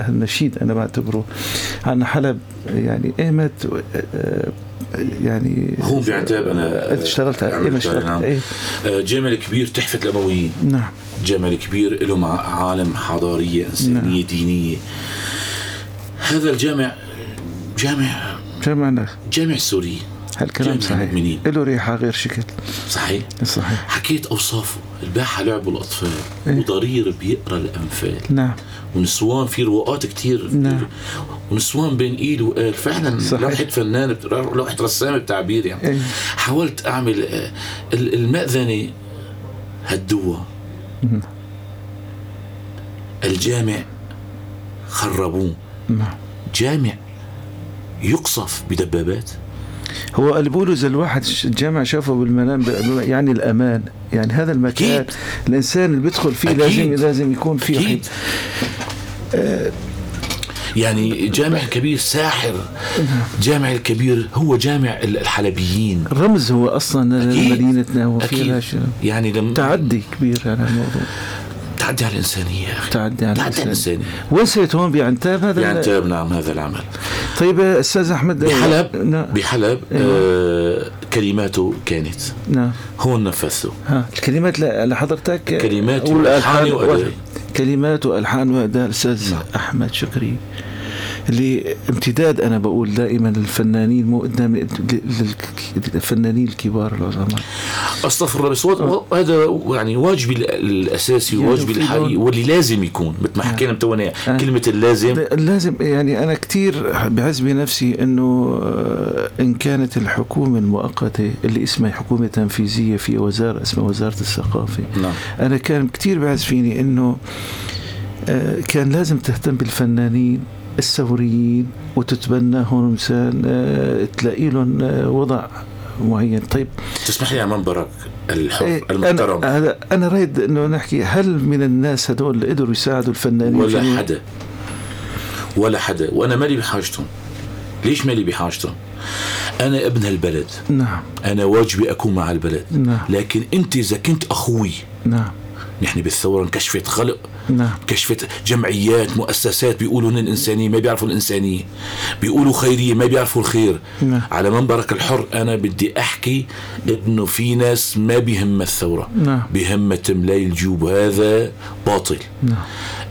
هالنشيد أنا بعتبره عن حلب. يعني ايمت آه، يعني هون بعتاب أنا اشتغلت إيه اشتغلت نعم. إيه جامع كبير تحفة الأمويين نعم. جامع كبير له مع عالم حضارية إنسانية دينية. هذا الجامع جامع جمعنا جامع سوري. هالكلام صحيح. المؤمنين. له ريحة غير شكل. صحيح. صحيح. حكيت أوصافه. الباحة لعبوا الأطفال. إيه. وضرير بيقرأ الأنفال. نعم. ونسوان في رواقات كتير. نعم. ونسوان بين إيد وقال. فعلا. لوحة فنان لوحة رسام بتعبير يعني. إيه. حاولت أعمل آه، ال- المأذنة هدوها. الجامع خربوه. نعم. جامع يقصف بدبابات. هو اللي اذا الواحد الجامع شافه بالمنام يعني الأمان يعني هذا المكان أكيد. الإنسان اللي بيدخل فيه أكيد. لازم لازم يكون فيه أكيد. يعني جامع الكبير ساحر جامع الكبير هو جامع الحلبيين رمز هو أصلا أكيد. لمدينتنا وفي أكيد. لها شيء. يعني لما تعدي كبير على الموضوع تعدي على الإنسانية يا أخي. تعدي على تعدي. الإنسانية وصلت هون بعنتاب هذا يعني ال- تاب نعم هذا العمل. طيب أستاذ أحمد بحلب؟ نعم. بحلب آه كلماته كانت. نعم. هون نفذته ها الكلمات لحضرتك كلمات والألحان وألحان وأداء. كلمات والحان وأداء. الاستاذ نعم. أحمد شكري. اللي امتداد أنا بقول دائما للفنانين مو للفنانين الكبار العظماء. أستغفر الله بس و- هذا يعني واجبي ال- الأساسي يعني وواجبي في الحقيقي واللي لازم يكون مثل ما حكينا متونة آه. كلمة اللازم. لازم يعني أنا كثير بعز بنفسي إنه آه، إن كانت الحكومة المؤقتة اللي اسمها حكومة تنفيذية في وزارة اسمها وزارة الثقافة. نعم. أنا كان كثير بعز فيني إنه آه، كان لازم تهتم بالفنانين الثوريين وتتبناهم تلاقي لهم آه، وضع معين. طيب. تسمح لي على منبرك الحر إيه، المحترم. أنا أنا رايد إنه نحكي هل من الناس هدول اللي قدروا يساعدوا الفنانين ولا حدا. ولا حدا. وأنا مالي بحاجتهم. ليش مالي بحاجتهم؟ أنا ابن هالبلد. نعم. أنا واجبي أكون مع البلد نعم. لكن أنت إذا كنت أخوي نعم. نحن بالثورة انكشفت خلق نعم. كشفت جمعيات مؤسسات بيقولوا هن الإنسانية ما بيعرفوا الإنسانية بيقولوا خيرية ما بيعرفوا الخير. نعم. على منبرك الحر أنا بدي أحكي إنه في ناس ما بيهم الثورة نعم. بهم تملاي الجيوب وهذا باطل. نعم.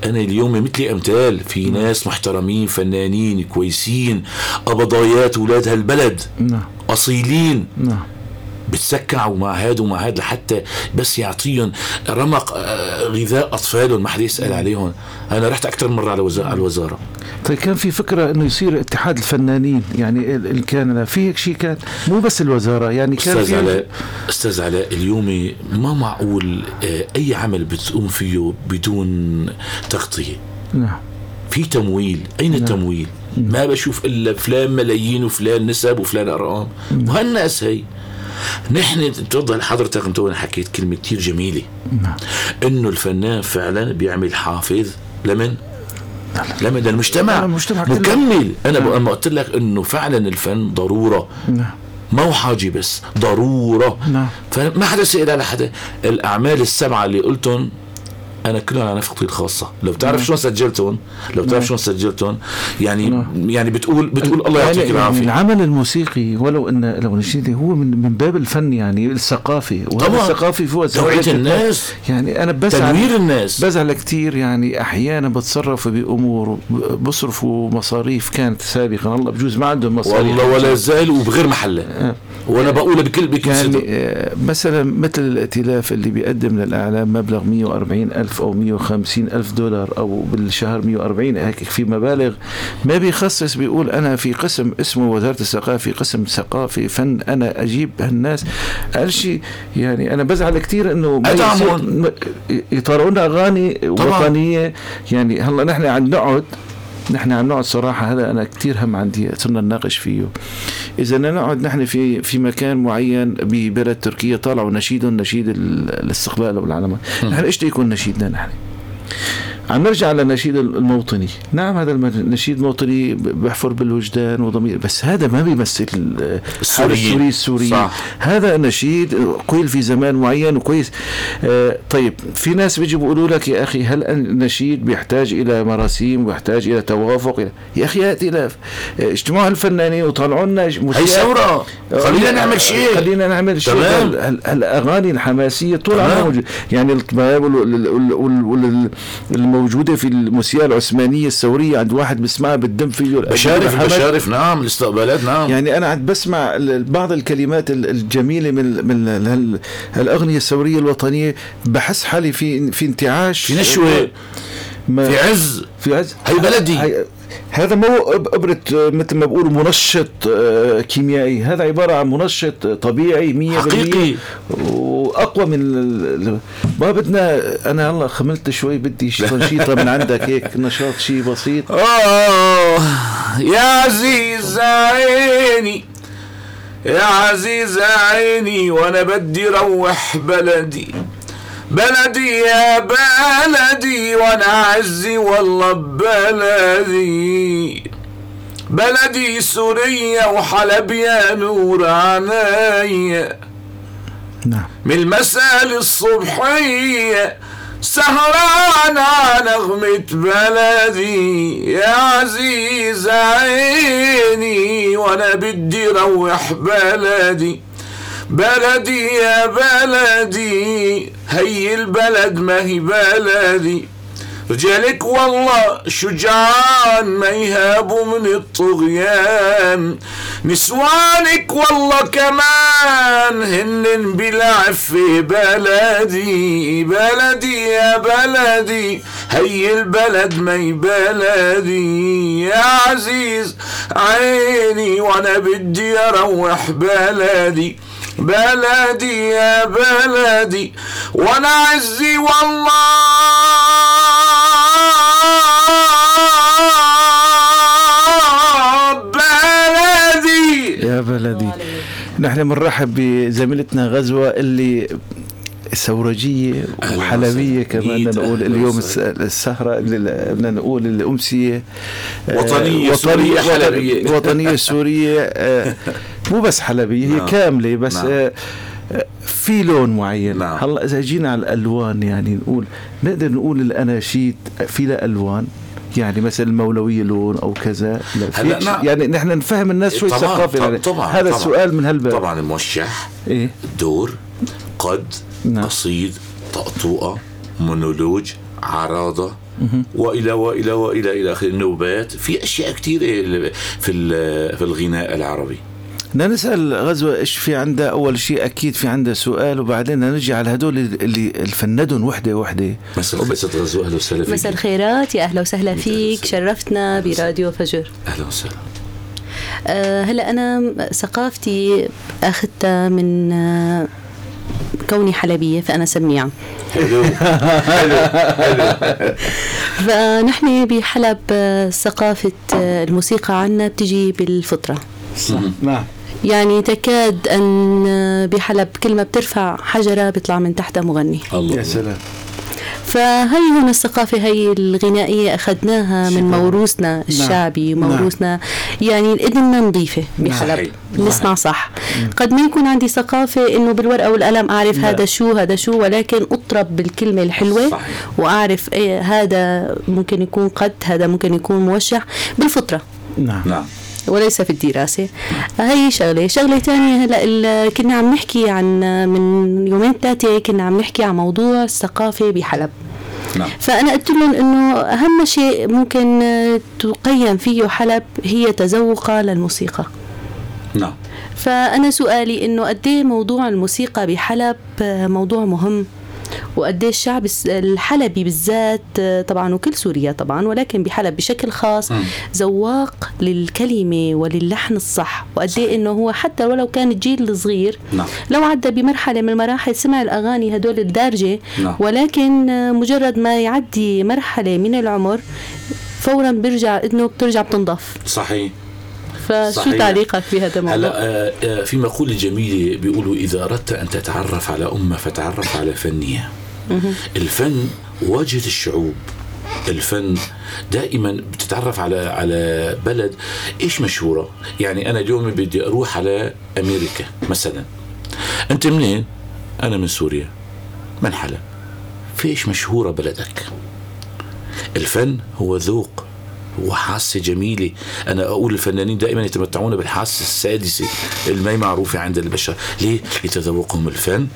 أنا اليوم مثلي أمثال في ناس محترمين فنانين كويسين قبضايات أولاد هالبلد نعم. أصيلين. نعم. بتسكعوا مع هاد ومع هاد لحتى بس يعطيهم رمق آه، غذاء اطفالهم ما حدا يسال عليهم. أنا رحت أكثر مرة على وزاره على الوزارة. طيب كان في فكرة إنه يصير اتحاد الفنانين يعني ال- ال- كان في هيك شيء كان؟ مو بس الوزارة يعني كان أستاذ علاء أستاذ علاء اليوم ما معقول آه، أي عمل بتقوم فيه بدون تغطية؟ نعم. في تمويل أين التمويل؟ ما بشوف إلا فلان ملايين وفلان نسب وفلان أرقام. وهالناس هي. نحن تفضل حضرتك انت حكيت كلمة كثير جميلة. نعم. انه الفنان فعلا بيعمل حافظ لمن؟ لمن؟ المجتمع المجتمع. مكمل. أنا ب- لما قلت لك إنه فعلا الفن ضرورة. نعم. ما هو حاجة بس ضرورة. نعم. فما حدا سئل على حدا. الأعمال السبعة اللي قلتهم أنا كلهم على نفقتي الخاصه لو بتعرف شلون سجلتهم لو بتعرف شلون سجلتهم يعني يعني بتقول بتقول الله يعطيك يعني العافية. العمل الموسيقي ولو ان لو نشيدي هو من من باب الفن يعني الثقافي. طبعاً. الثقافي فوق توعية الناس. يعني أنا بزعل تنوير الناس. بزعل كثير يعني أحيانا بتصرفوا بأمور بصرفوا مصاريف كانت سابقا. الله بجوز ما عندهم مصاريف. والله ولا زال وبغير محله وأنا بقولها بكل بكل يعني آه، مثلا مثل الائتلاف اللي بيقدم للإعلام مبلغ 140 ألف أو 150 ألف دولار أو بالشهر 140 هيك في مبالغ. ما بيخصص بيقول أنا في قسم اسمه وزارة الثقافة قسم ثقافي فن أنا أجيب هالناس. قال شيء يعني أنا بزعل كثير م- يطلعوا لنا أغاني طبعاً. وطنية. يعني هلأ نحن عم نقعد نحن عم نقعد صراحة هذا أنا كتير هم عندي صرنا نناقش فيه. إذا نقعد نحن في في مكان معين ببلد تركيا طالعوا نشيدهم نشيد ال- الاستقلال أو العلم نحن إيش يكون نشيدنا نحن؟ عم نرجع للنشيد الموطني نعم هذا النشيد الموطني بيحفر بالوجدان وضمير بس هذا ما بيمثل السوريين. السوري صح. هذا نشيد قيل في زمان معين وكويس آه طيب في ناس بيجوا بيقولوا لك يا أخي هل النشيد بيحتاج إلى مراسيم ويحتاج إلى توافق إلى- يا أخي ائتلاف آه، اجتماع الفنانين وطلعوا لنا هي ثورة خلينا نعمل شيء خلينا نعمل شيء تمام. الاغاني الحماسية طول. عمرها موجودة. يعني الطباب وال- الموجوده في الموسيقى العثمانية الثورية عند واحد بيسمعها بالدم فيه بشارف. بشارف نعم الاستقبالات نعم يعني أنا عاد بسمع بعض الكلمات ال- الجميلة من من ال- هال- الاغنيه الثورية الوطنية بحس حالي في في انتعاش في نشوة في عز في عز هي بلدي. هي هذا مو أبرة آه، مثل ما بقولوا منشط آه، كيميائي. هذا عبارة عن منشط طبيعي 100% حقيقي. وأقوى من ال- ما بدنا أنا هلا خملت شوي بدي تنشيطة من عندك هيك نشاط شيء بسيط. آه يا عزيز عيني يا عزيز عيني وأنا بدي روح بلدي. بلدي يا بلدي وأنا عزي والله ببلدي بلدي سوريا وحلب يا نور عينيا نعم. من المساء للصبحية سهران على نغمة بلدي. يا عزيز عيني وأنا بدي روح بلدي. بلدي يا بلدي هي البلد ما هي بلدي. رجالك والله شجعان ما يهابوا من الطغيان. نسوانك والله كمان هن بلعب في بلدي. بلدي يا بلدي هي البلد ما هي بلدي. يا عزيز عيني وأنا بدي أروح بلدي. بلدي يا بلدي وأنا عزي والله بلدي. يا بلدي نحن بنرحب بزميلتنا غزوة اللي ثورجية أهلا وحلبية وسهلا. كمان بدنا نقول أهلا اليوم وسهلا. الس- السهرة اللي- بدنا نقول الأمسية آه، وطنية سورية وطنية حلبية. وطنية سورية آه، مو بس حلبية هي نعم. كاملة بس نعم. آه، في لون معين نعم. هلا إذا جينا على الألوان يعني نقول نقدر نقول الأناشيد في لها ألوان يعني مثلا المولوية لون أو كذا هلا نعم. يعني نحن نفهم الناس شوي طبعا ثقافة طبعا, يعني طبعا هذا طبعا السؤال من هالباب طبعا الموشح إيه دور قد نعم. قصيد طقطوقة مونولوج عراضة وإلى وإلى وإلى إلى آخره. النوبات في أشياء كثيره في ال- في الغناء العربي. بدنا نسأل غزوة إيش في عندها؟ أول شيء أكيد في عندها سؤال وبعدين نجي على هدول اللي الفندهم وحدة وحدة. مساء الخير ست غزو أهلا وسهلا فيك. مساء الخيرات يا أهلا وسهلا فيك. شرفتنا براديو فجر. أهلا وسهلا. أه هلأ أنا ثقافتي أخذتها من أه كوني حلبيه فأنا سميعه حلو. فنحن بحلب آه، ثقافة آه، الموسيقى عنا بتجي بالفطرة. نعم. يعني تكاد أن آه، بحلب كل ما بترفع حجرة بيطلع من تحتها مغني. الله. يا سلام. فهي هون الثقافة هي الغنائية أخذناها من. موروثنا الشعبي نعم. موروثنا يعني إذننا نظيفة بحلب صحيح. نسمع صح. قد ما يكون عندي ثقافة إنه بالورقة والقلم أعرف لا. هذا شو هذا شو ولكن أطرب بالكلمة الحلوة صحيح. وأعرف إيه هذا ممكن يكون قد هذا ممكن يكون موشح بالفطرة. نعم. نعم. وليس في الدراسة. هي شغلة. شغلة تانية هلا كنا عم نحكي عن من يومين ثلاثة كنا عم نحكي عن موضوع الثقافة بحلب. نعم. فأنا قلت لهم إنه أهم شيء ممكن تقيم فيه حلب هي تذوقها للموسيقى. نعم. فأنا سؤالي إنه قد إيه موضوع الموسيقى بحلب موضوع مهم؟ وقد إيه الشعب الحلبي بالذات آه، طبعا وكل سوريا طبعا ولكن بحلب بشكل خاص مم. ذواق للكلمة وللحن الصح. وقد إيه إنه هو حتى ولو كان الجيل الصغير نعم. لو عدى بمرحلة من المراحل سمع الأغاني هدول الدارجة نعم. ولكن آه، مجرد ما يعدي مرحلة من العمر فورا بيرجع إذنه بترجع بتنضف صحيح. فشو. تعليقك بهذا الموضوع؟ هلا آه، آه، في مقولة جميلة بيقولوا إذا أردت أن تتعرف على أمة فتعرف على فنها الفن واجهة الشعوب. الفن دائما بتتعرف على على بلد إيش مشهورة؟ يعني أنا اليوم بدي أروح على أمريكا مثلا. أنت منين؟ أنا من سوريا. من حلب في إيش مشهورة بلدك؟ الفن هو ذوق. هو حاسة جميلة. أنا أقول الفنانين دائما يتمتعون بالحاسة السادسة هي معروفة عند البشر. ليه؟ لتذوقهم الفن.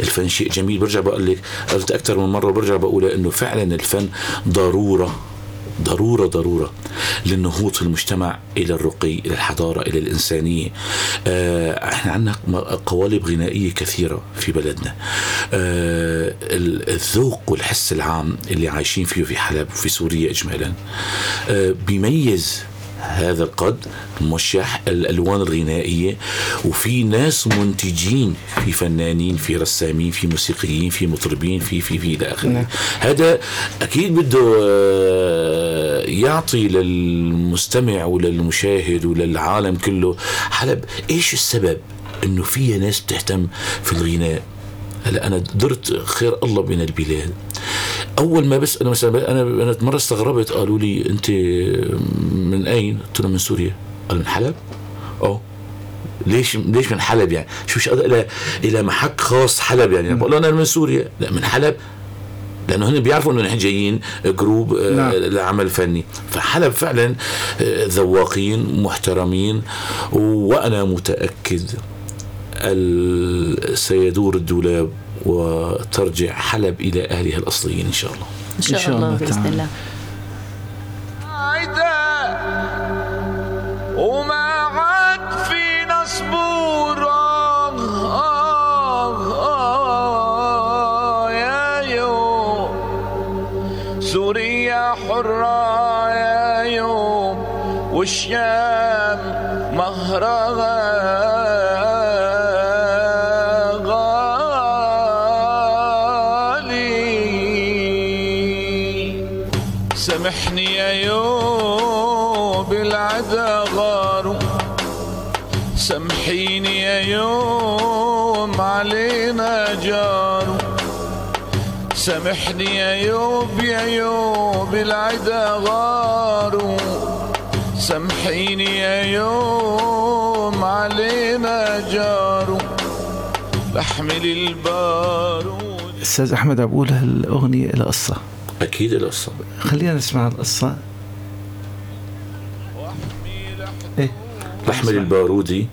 الفن شيء جميل. برجع بقول لك قلت أكثر من مرة برجع بقول إنه فعلا الفن ضرورة. ضرورة ضرورة للنهوض في المجتمع إلى الرقي إلى الحضارة إلى الإنسانية. آه إحنا عندنا قوالب غنائية كثيرة في بلدنا. آه ال- الذوق والحس العام اللي عايشين فيه في حلب وفي سوريا إجمالا. آه بيميز هذا القد موشح الألوان الغنائية وفي ناس منتجين في فنانين في رسامين في موسيقيين في مطربين في في في إلى آخره. هذا أكيد بده آه، يعطي للمستمع وللمشاهد وللعالم كله حلب إيش السبب إنه فيها ناس بتهتم في الغناء؟ هلا أنا درت خير الله بين البلاد. أول ما بس أنا مثلا أنا أنا مرة استغربت قالوا لي أنت من أين؟ قلت لهم من سوريا. قال من حلب؟ آه ليش ليش من حلب يعني؟ شو شو إلى إلى محك خاص حلب يعني. بقول أنا من سوريا. لا من حلب. لأنه هن بيعرفوا إنه نحن جايين group آه، نعم. لعمل فني. فحلب فعلا آه، ذواقين محترمين. وأنا متأكد سيدور الدولاب وترجع حلب إلى أهلها الأصليين إن شاء الله. إن شاء, إن شاء الله, الله تعالى. الله. وما عاد فينا صبور آه آه آه يا يوم سوريا حرة يا يوم والشام مهرها جاروا سامحني يا يوب يا يوب العدا غاروا سامحيني يا يوم علينا جاروا بحمل البارود أستاذ أحمد عبود هالاغنيه لها قصة. أكيد القصة خلينا نسمع القصة. إيه بحمل البارودي.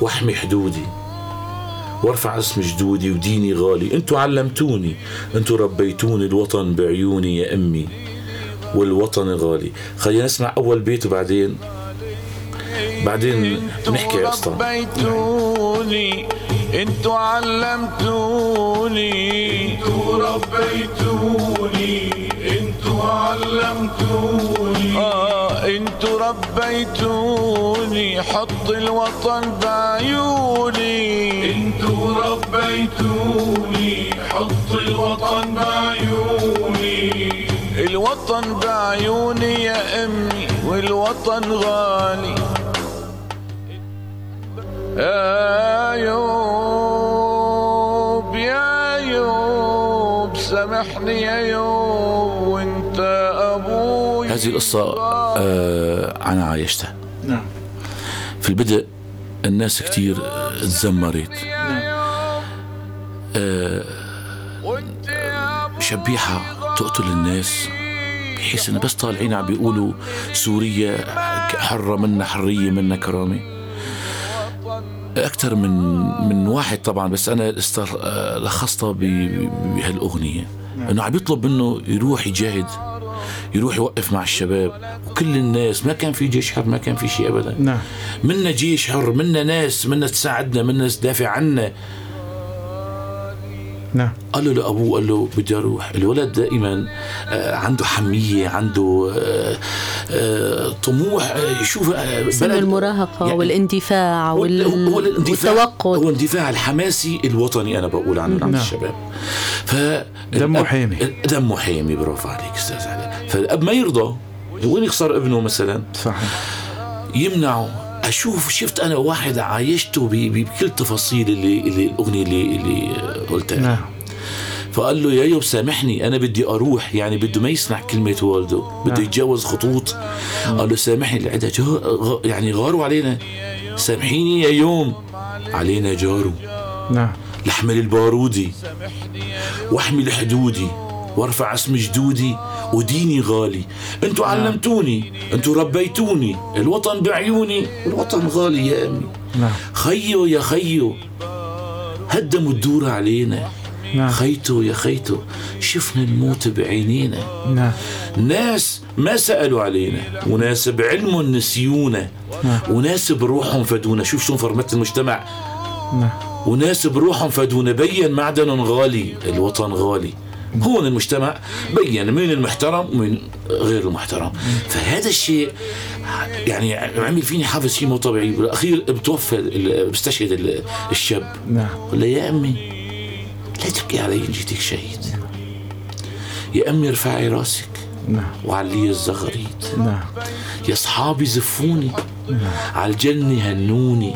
واحمي حدودي. وارفع اسم جدودي وديني غالي. أنتوا علمتوني أنتوا ربيتوني الوطن بعيوني يا أمي والوطن غالي. خلينا نسمع أول بيت وبعدين بعدين نحكي يا أسطى. ربيتوني أنتوا علمتوني. أنتوا ربيتوني أنتوا علمتوني. آه أنتوا ربيتوني حط الوطن بعيوني. حط الوطن بعيوني. الوطن بعيوني يا أمي والوطن غالي. يا يوب يا يوب سامحني يا يوب وانت أبوي. هذه القصة آه أنا عايشتها. نعم. في البدء الناس كتير يا أبوي شبيحة تقتل الناس بحيث انه بس طالعين عم بيقولوا سوريا حرة منا حرية منا كرامة. أكثر من من واحد طبعا بس أنا استر... آه، لخصتها بهالأغنية. إنه عم يطلب منه يروح يجاهد يروح يوقف مع الشباب. وكل الناس ما كان في جيش حر ما كان في شيء أبدا. نعم. منا جيش حر منا ناس منا تساعدنا منا تدافع عنا. نعم. قال له لابوه قال له بدي أروح. الولد دائما آه، عنده حمية عنده آه، آه، طموح. يشوف سن المراهقة يعني والاندفاع وال... هو الاندفاع. والتوقد هو الاندفاع الحماسي الوطني أنا بقول عنه عند نعم. الشباب. ف دمه حامي. دمه حامي برافو عليك أستاذ علي. فالأب ما يرضى وين يخسر ابنه مثلا؟ صحيح. يمنعه. أشوف شفت أنا واحد عايشته بكل تفاصيل اللي, اللي الأغنية اللي اللي قلتها. نعم. فقال له يا يوب سامحني أنا بدي أروح يعني بده ما يسمع كلمة والده بده نعم. يتجاوز خطوط. قال له سامحني العدا يعني غاروا علينا. سامحيني يا يوم. علينا جاروا نعم. لحمل البارودي. واحمل حدودي. وارفع اسم جدودي وديني غالي. أنتوا علمتوني أنتوا ربيتوني. الوطن بعيوني الوطن غالي يا أمي. نعم. خيو يا خيو هدموا الدور علينا. نعم. خيتو يا خيتو شفنا الموت بعينينا. نعم. ناس ما سألوا علينا وناس بعلمهم نسيونا. وناس بروحهم فدونا. شوف شلون فرمت المجتمع. نعم. وناس بروحهم فدونا. بين معدن غالي الوطن غالي. هون المجتمع بين مين المحترم ومين غير المحترم. فهذا الشيء يعني عمل فيني حافظ شيء مو طبيعي بالاخير بتوفى بستشهد ال- الشاب. نعم. قال يا امي لا تبكي علي إن جيتك شهيد. يا امي ارفعي راسك نعم. وعلي الزغاريد نعم. يا أصحابي زفوني. على الجنة هنوني.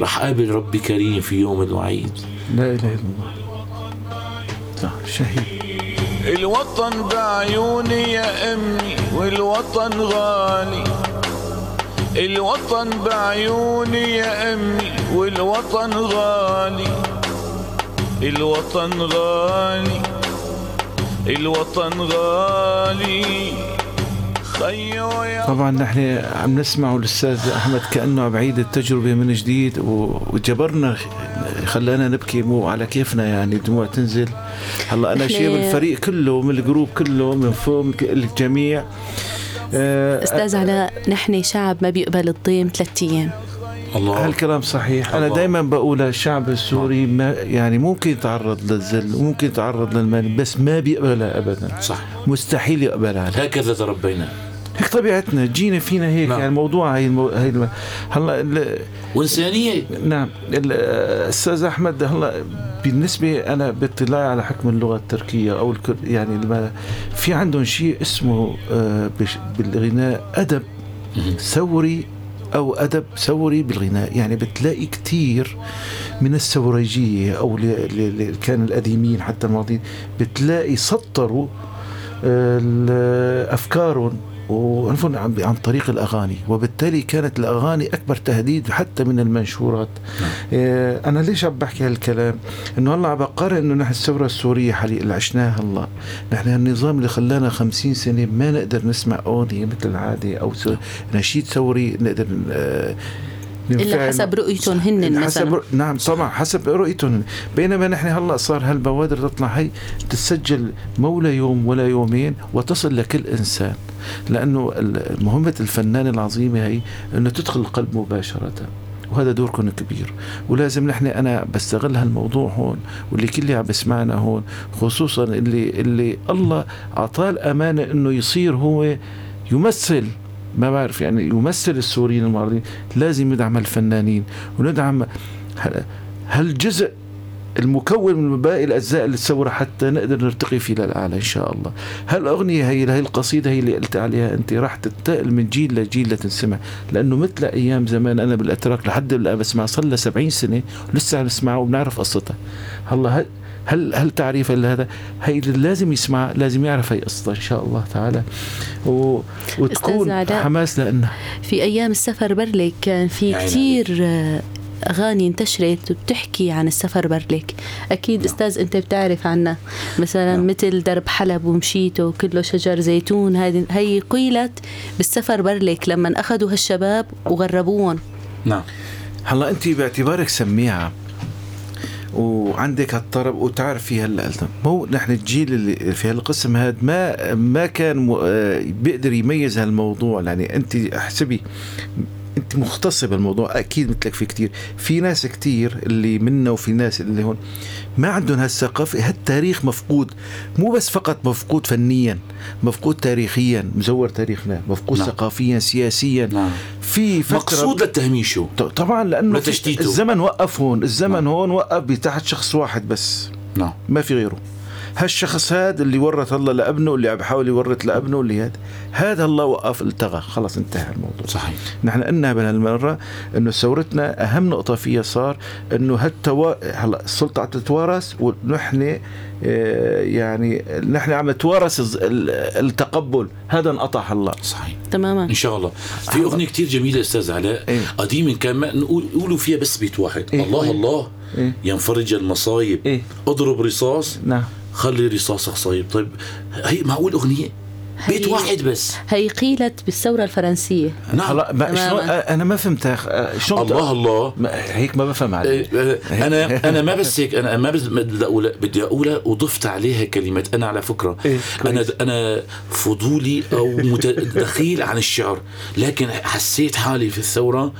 راح قابل ربي كريم في يوم الوعيد. لا إله إلا الله. شهيد. الوطن بعيوني يا أمي والوطن غالي. الوطن بعيوني يا أمي والوطن غالي. الوطن غالي. الوطن غالي. طبعا نحن عم نسمع الأستاذ أحمد كأنه عم بعيد التجربة من جديد وجبرنا خلانا نبكي مو على كيفنا يعني دموع تنزل. هلأ أنا شيء من الفريق كله من الجروب كله من فوق الجميع. آه، أستاذ علاء نحن شعب ما بيقبل الضيم ثلاث أيام. الله. هالكلام صحيح. أنا الله. دائما بقول الشعب السوري ما يعني ممكن يتعرض للذل وممكن يتعرض للمال بس ما بيقبلها ابدا. صح. مستحيل يقبلها. هكذا تربينا. هيك طبيعتنا جينا فينا هيك. نعم. يعني الموضوع هي المو... هي الم... هلا ال... وإنسانية نعم. ال- الاستاذ أحمد هلا بالنسبة أنا باطلاعي على حكم اللغة التركية أو الكر... يعني الم... في عندهم شيء اسمه آه، بش... بالغناء أدب ثوري أو أدب ثوري بالغناء. يعني بتلاقي كتير من الثوريجية أو اللي كان القديمين حتى الماضيين بتلاقي سطروا آه، وعنفوا عن عن طريق الأغاني. وبالتالي كانت الأغاني أكبر تهديد حتى من المنشورات. آه، أنا ليش عم بحكي هالكلام؟ إنه هلا عم بقارن إنه نحن الثورة السورية حاليا اللي عشناها هلا نحن النظام اللي خلانا خمسين سنة ما نقدر نسمع أغنية مثل العادة أو نشيد ثوري نقدر آه، إلا حسب رؤيتهم هن حسب مثلا نعم طبعا حسب رؤيتهم. بينما نحن هلأ صار هالبوادر تطلع هي تسجل مولا يوم ولا يومين وتصل لكل إنسان. لأنه ال- مهمة الفنان العظيمة هي إنه تدخل القلب مباشرة وهذا دوركم كبير ولازم نحن أنا بستغل هالموضوع هون واللي كل عم بسمعنا هون خصوصا اللي اللي الله أعطاه الأمانة إنه يصير هو يمثل ما بعرف يعني يمثل السوريين المعارضين لازم ندعم الفنانين وندعم هال- هالجزء المكون من باقي الأجزاء اللي تصورها حتى نقدر نرتقي فيه للاعلى إن شاء الله. هالاغنيه هي هي القصيدة هي اللي قلت عليها؟ أنت راح تنتقل من جيل لجيل لتنسمع. لأنه مثل أيام زمان أنا بالأتراك لحد الآن بسمع صار لها 70 سنة ولسه عم نسمعها وبنعرف قصتها. هلا هل هل هل تعريف هذا؟ هي اللي لازم يسمع لازم يعرف هي قصتها إن شاء الله تعالى. و... وتكون. حماس لأنها. في أيام السفر برلك كان في يعني كتير آه، أغاني انتشرت وبتحكي عن السفر برلك أكيد أستاذ أنت بتعرف عنها مثلا مثل درب حلب ومشيته وكله شجر زيتون. هذه هي قيلت بالسفر برلك لما أخذوا هالشباب وغربوهم. نعم. هلا أنت باعتبارك سميعة وعندك هالطرب وتعرفي هلا. مو نحن الجيل اللي في هالقسم هذا ما ما كان آه، بيقدر يميز هالموضوع. يعني أنت احسبي انت مختصه بالموضوع أكيد مثلك في كتير. في ناس كتير اللي منا وفي ناس اللي هون ما عندهم هالثقافة. هالتاريخ مفقود. مو بس فقط مفقود فنيا مفقود تاريخيا مزور تاريخنا مفقود نعم. ثقافيا سياسيا. نعم. في فتره مقصود للتهميشه طبعا لأنه. الزمن وقف هون. الزمن نعم. هون وقف بتحت شخص واحد بس. نعم. ما في غيره. هالشخص هذا اللي ورث الله لابنه اللي عم بحاول يورث لابنه اللي هذا هذا الله وقف التغى. خلص انتهى الموضوع. صحيح. نحن قلنا بهالمره إنه ثورتنا أهم نقطة فيها صار إنه هالتوا هلا السلطة عم تتوارث ونحن آه، يعني نحن عم نتوارث التقبل. هذا انقطع هلا صحيح. تماما. إن شاء الله. في أغنية كتير جميلة أستاذ علاء. إيه. قديما كان ما نقول يقولوا فيها بس بيت واحد. إيه. الله إيه. الله. إيه. ينفرج المصايب. إيه. اضرب رصاص. نعم. خلي رصاصك صايب طيب هي معقول أغنية؟ بيت واحد بس. هي قيلت بالثورة الفرنسية. نعم. ما. شلون أنا ما فهمت. آه، شلون الله الله. ما هيك ما بفهم عليك. إيه، أنا أنا ما بس هيك أنا ما بس بدي اقولها بدي اقولها وضفت عليها كلمات. أنا على فكرة إيه، أنا كويس. أنا فضولي أو مت- دخيل عن الشعر. لكن حسيت حالي في الثورة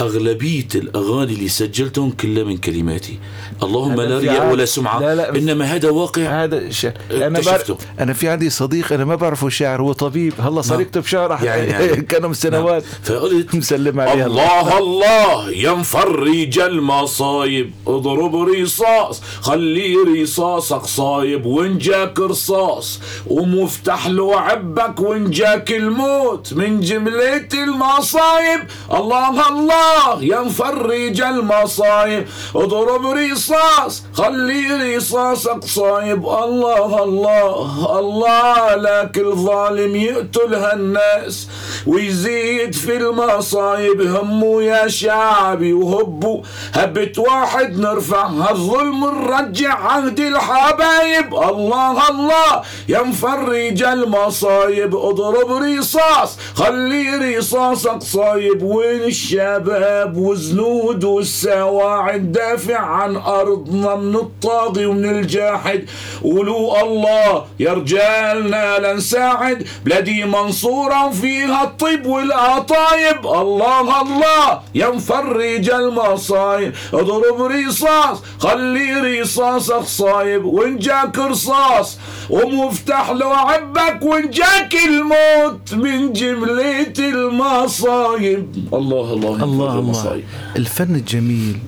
أغلبية الأغاني اللي سجلتهم كلها من كلماتي. اللهم لا رياء ولا سمعة. لا، لا. إنما هذا واقع. هذا ش... أنا اكتشفته. بعرف أنا في عندي صديق أنا ما بعرفه شاعر هو طبيب. هلا صار نعم. يكتب شعر يعني- يعني. كانوا من سنوات فقلت مسلم عليها الله. الله يا مفرج المصايب. اضرب رصاص خلي رصاصك صايب. وان جاك رصاص. ومفتح له عبك وان جاك الموت. من جملة المصايب. الله الله يا مفرج المصايب. اضرب رصاص خلي رصاصك صايب. الله الله الله لك الظالم يقتلها الناس ويزيد في المصايب. همه يا شعبي وهبوا هبت واحد نرفع. هالظلم نرجع عهد الحبايب. الله الله يا مفرج المصايب. اضرب رصاص خلي رصاصك صايب. وين الشباب والزنود والسواعد دافع عن ارضنا من الطاغي ومن الجاحد. قولوا الله يا رجالنا لنساعد بلادي منصورة وفيها الطيب والقطايب الله الله يا مفرج المصايب. اضرب رصاص خلي رصاصك صايب وان جاك رصاص ومفتح له عبك. وان جاك الموت من جملة المصايب. الله الله يا الله الله. الفن الجميل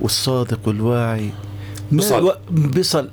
والصادق والواعي بصل. بصل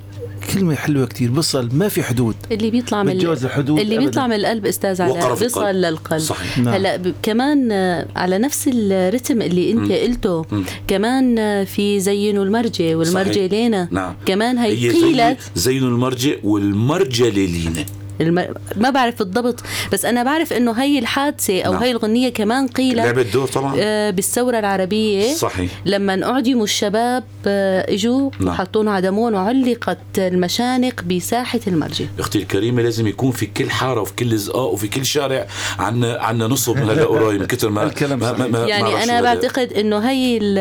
كلمة حلوة كتير بصل ما في حدود اللي بيطلع من بتجاوز الحدود اللي أبداً. بيطلع من القلب أستاذ علاء في بيصل القلب. للقلب صحيح. نعم. هلا ب- كمان آه، على نفس الرتم اللي انت قلته كمان آه، في زينوا المرجة والمرجة صحيح. لينا نعم كمان هي هي قيلت زين المرجع والمرجة لينا الم... ما بعرف بالضبط بس أنا بعرف إنه هي الحادثة أو نعم. هي الغنية كمان قيلت لعبت دور طبعا آه، بالثورة العربية صحيح لما اعدموا الشباب آه، إجوا نعم. وحطوهم عدمون وعلقت المشانق بساحة المرجة أختي الكريمة لازم يكون في كل حارة وفي كل زقاق وفي كل شارع عنا عنا نصب هلا قريب من كثر ما الكلام ما- ما-. ما- ما يعني شو أنا. بعتقد إنه هي ال-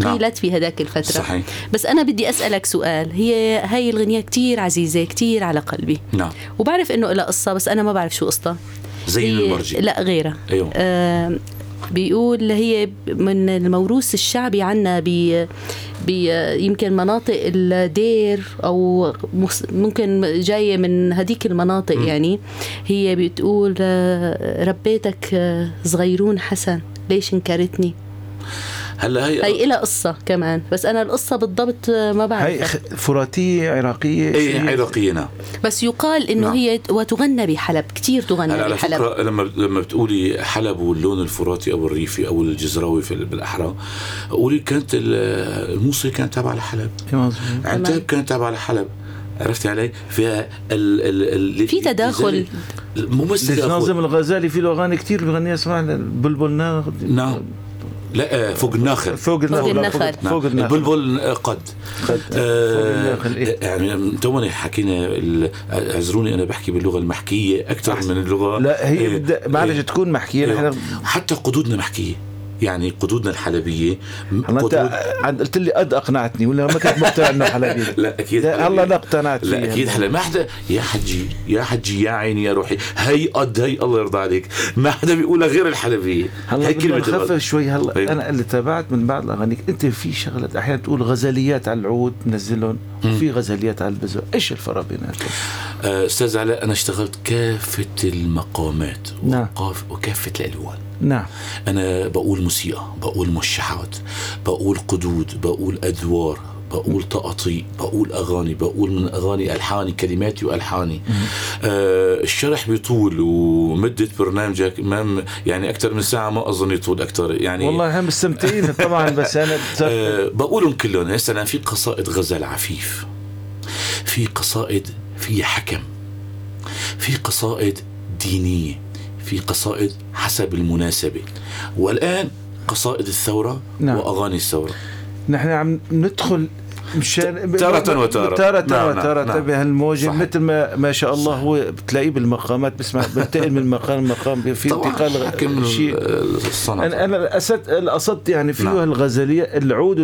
الغنيه نعم. قيلت في هذاك الفترة. صحيح. بس أنا بدي أسألك سؤال. هي هاي الغنية كتير عزيزة كتير على قلبي. نعم. وبعرف إنه لها قصة بس أنا ما بعرف شو قصتها. زين هي- المرجي. لا غيرها. أيوه. آه بيقول هي من الموروث الشعبي عنا ب يمكن مناطق الدير أو ممكن جاية من هديك المناطق يعني. هي بتقول آه، ربيتك آه، صغيرون حسن ليش انكرتني؟ هلا هي هي إلها قصة كمان بس أنا القصة بالضبط ما هي بعرف فراتية عراقية إيه شيء- عراقية نعم. بس يقال إنه نعم. هي وتغنى بحلب كتير تغنى هلا على بحلب. فكرة لما لما بتقولي حلب واللون الفراتي أو الريفي أو الجزراوي في بالأحرى قولي كانت ال- الموسيقى كانت تابعة لحلب. إيه. عنتاب كانت تابعة لحلب. عرفتي علي؟ فيها ال ال ال في تداخل. مو بس ليش تداخل. ناظم الغزالي في له اغاني كثير بغنيها اسمع البلبل ناخذ نعم. لا آه، فوق النخل فوق النخل فوق النخل. البلبل آه، قد قد. آه، إيه. يعني تونا حكينا اعذروني أنا بحكي باللغة المحكية أكثر من اللغة لا هي إيه، معلش إيه. تكون محكية أيوة. نحن حتى قدودنا محكية يعني قدودنا الحلبية هلا قدود انت قلت لي قد أقنعتني ولا ما كنت مقتنع إنه حلبي لا أكيد. هلا أنا اقتنعت لا. أكيد حلا ما حدا يا حجي يا حجي يا عيني يا روحي هي قد هي الله يرضى عليك ما حدا بيقولها غير الحلبية هلا كلمه القد. شوي هلا أيوة. أنا اللي تابعت من بعض الاغاني أنت في شغلة أحيانا تقول غزليات على العود نزلهم وفي غزليات على البزو إيش الفرق بيناتهم؟ أستاذ علاء أنا اشتغلت كافة المقامات نعم. وكافة الألوان نعم. أنا بقول موسيقى بقول موشحات بقول قدود بقول أدوار بقول تقاطيع بقول أغاني بقول من أغاني ألحاني كلماتي وألحاني. آه الشرح بيطول ومدة برنامجك ما يعني أكثر من ساعة ما أظن يطول أكثر يعني والله هم مستمتعين طبعا بس أنا آه بقولهم كلهم مثلا في قصائد غزل عفيف في قصائد فيها حكم في قصائد دينية. في قصائد حسب المناسبة والآن قصائد الثورة نعم. وأغاني الثورة نحن عم ندخل مشان تارة وتارة. تارة نعم، وتارة نعم، نعم. بهالموجة صحيح. مثل ما ما شاء الله هو بتلاقيه بالمقامات. بسمع بنتقل من مقام لمقام. في انتقال شيء. أنا أنا الاسد القصدت يعني فيه نعم. الغزلية العود.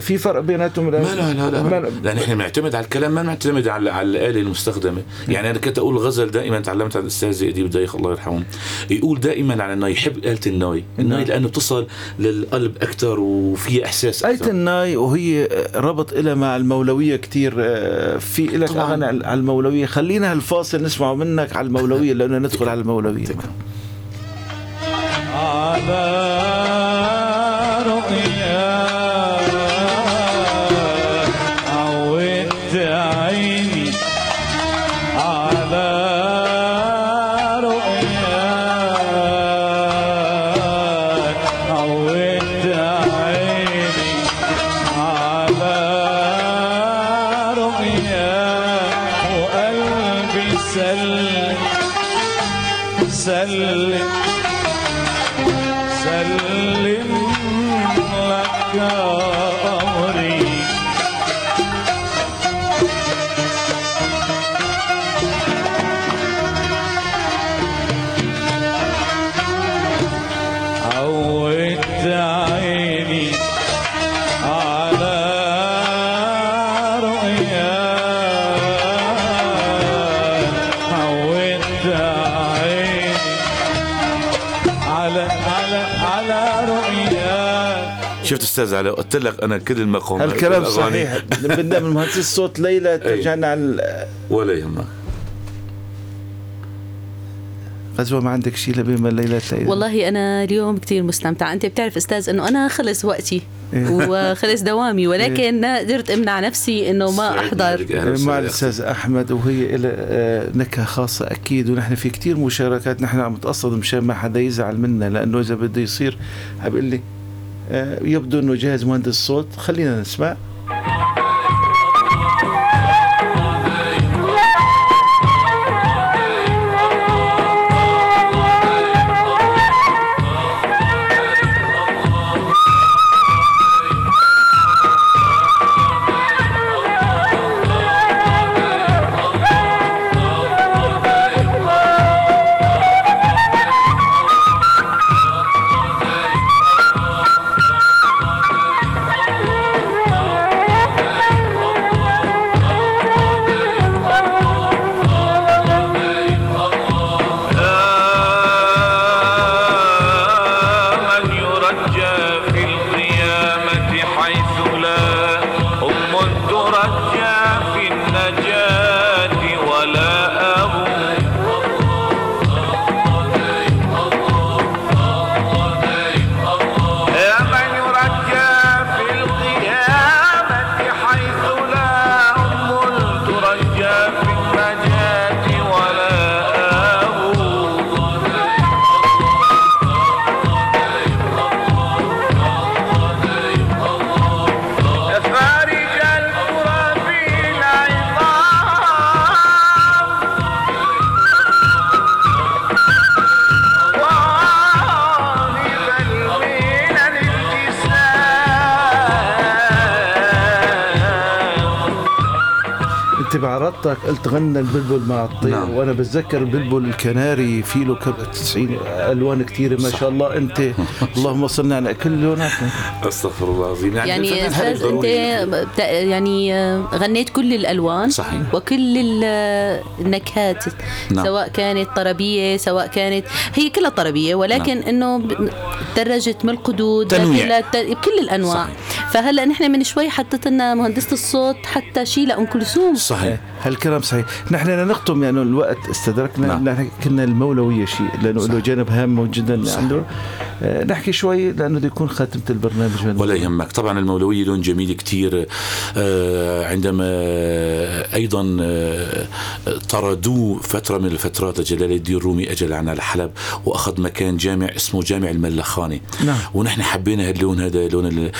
في فرق بيناتهم؟ لا. لا لا ما- لأن إحنا بنعتمد على الكلام ما بنعتمد على على الآلة المستخدمة. يعني أنا كنت أقول غزل دائما تعلمت على الأستاذ اديب دايخ الله يرحمه. يقول دائما على الناي يحب آلة الناي. الناي لأنه بتصل للقلب أكثر وفيها إحساس أكثر الناي وهي ربط إلها مع المولوية كتير آه، في لك. أغاني على على المولوية خلينا هالفاصل نسمعه منك على المولوية لأنه ندخل على المولوية على رؤياك أستاذ علاء قلت لك أنا كل المقام هالكلام صحيح. بدنا من مهندس الصوت ليلى ترجعنا على ال- ولا يهمك. غزوة ما عندك شيء لبين ما ليلى تلاقي؟ والله أنا اليوم كتير مستمتعة. أنت بتعرف أستاذ إنه أنا خلص وقتي إيه. وخلص دوامي ولكن قدرت أمنع نفسي إنه ما أحضر. مع. الأستاذ أحمد وهي لها نكهة خاصة أكيد ونحن في كتير مشاركات نحن عم نتقصد مشان ما حدا يزعل منا لأنه إذا بده يصير عم بيقول لي آه، يبدو إنه جاهز مهندس الصوت. خلينا نسمع. بعرضتك قلت غنى البلبل مع الطير نعم. وأنا بتذكر البلبل الكناري في له كم 90 ألوان كثيره ما شاء الله أنت اللهم صل على كل لوناتنا أستغفر الله العظيم يعني هذا أستاذ أنت يعني آه، غنيت كل الألوان صحيح. وكل ال- النكهات نعم. سواء كانت طربية سواء كانت هي كلها طربية ولكن إنه ب- درجت من القدود تنويع. بكل الأنواع فهلا نحن من شوي حطت لنا مهندسة الصوت حتى شيء لأم كلثوم. صحيح. هالكلام صحيح. نحن بدنا نختم يعني الوقت استدركنا. نعم. نحن كنا المولوية شيء لأنه له جانب هام جدا. عنده. آه، نحكي شوي لأنه بده يكون خاتمة البرنامج. من ولا يهمك. طبعا المولوية لون جميل كتير. آه، عندما أيضا آه، طردوه فترة من الفترات جلال الدين الرومي أجل عنا الحلب وأخذ مكان جامع اسمه جامع الملخاني. نعم. ونحن حبينا هاللون هذا لون ال-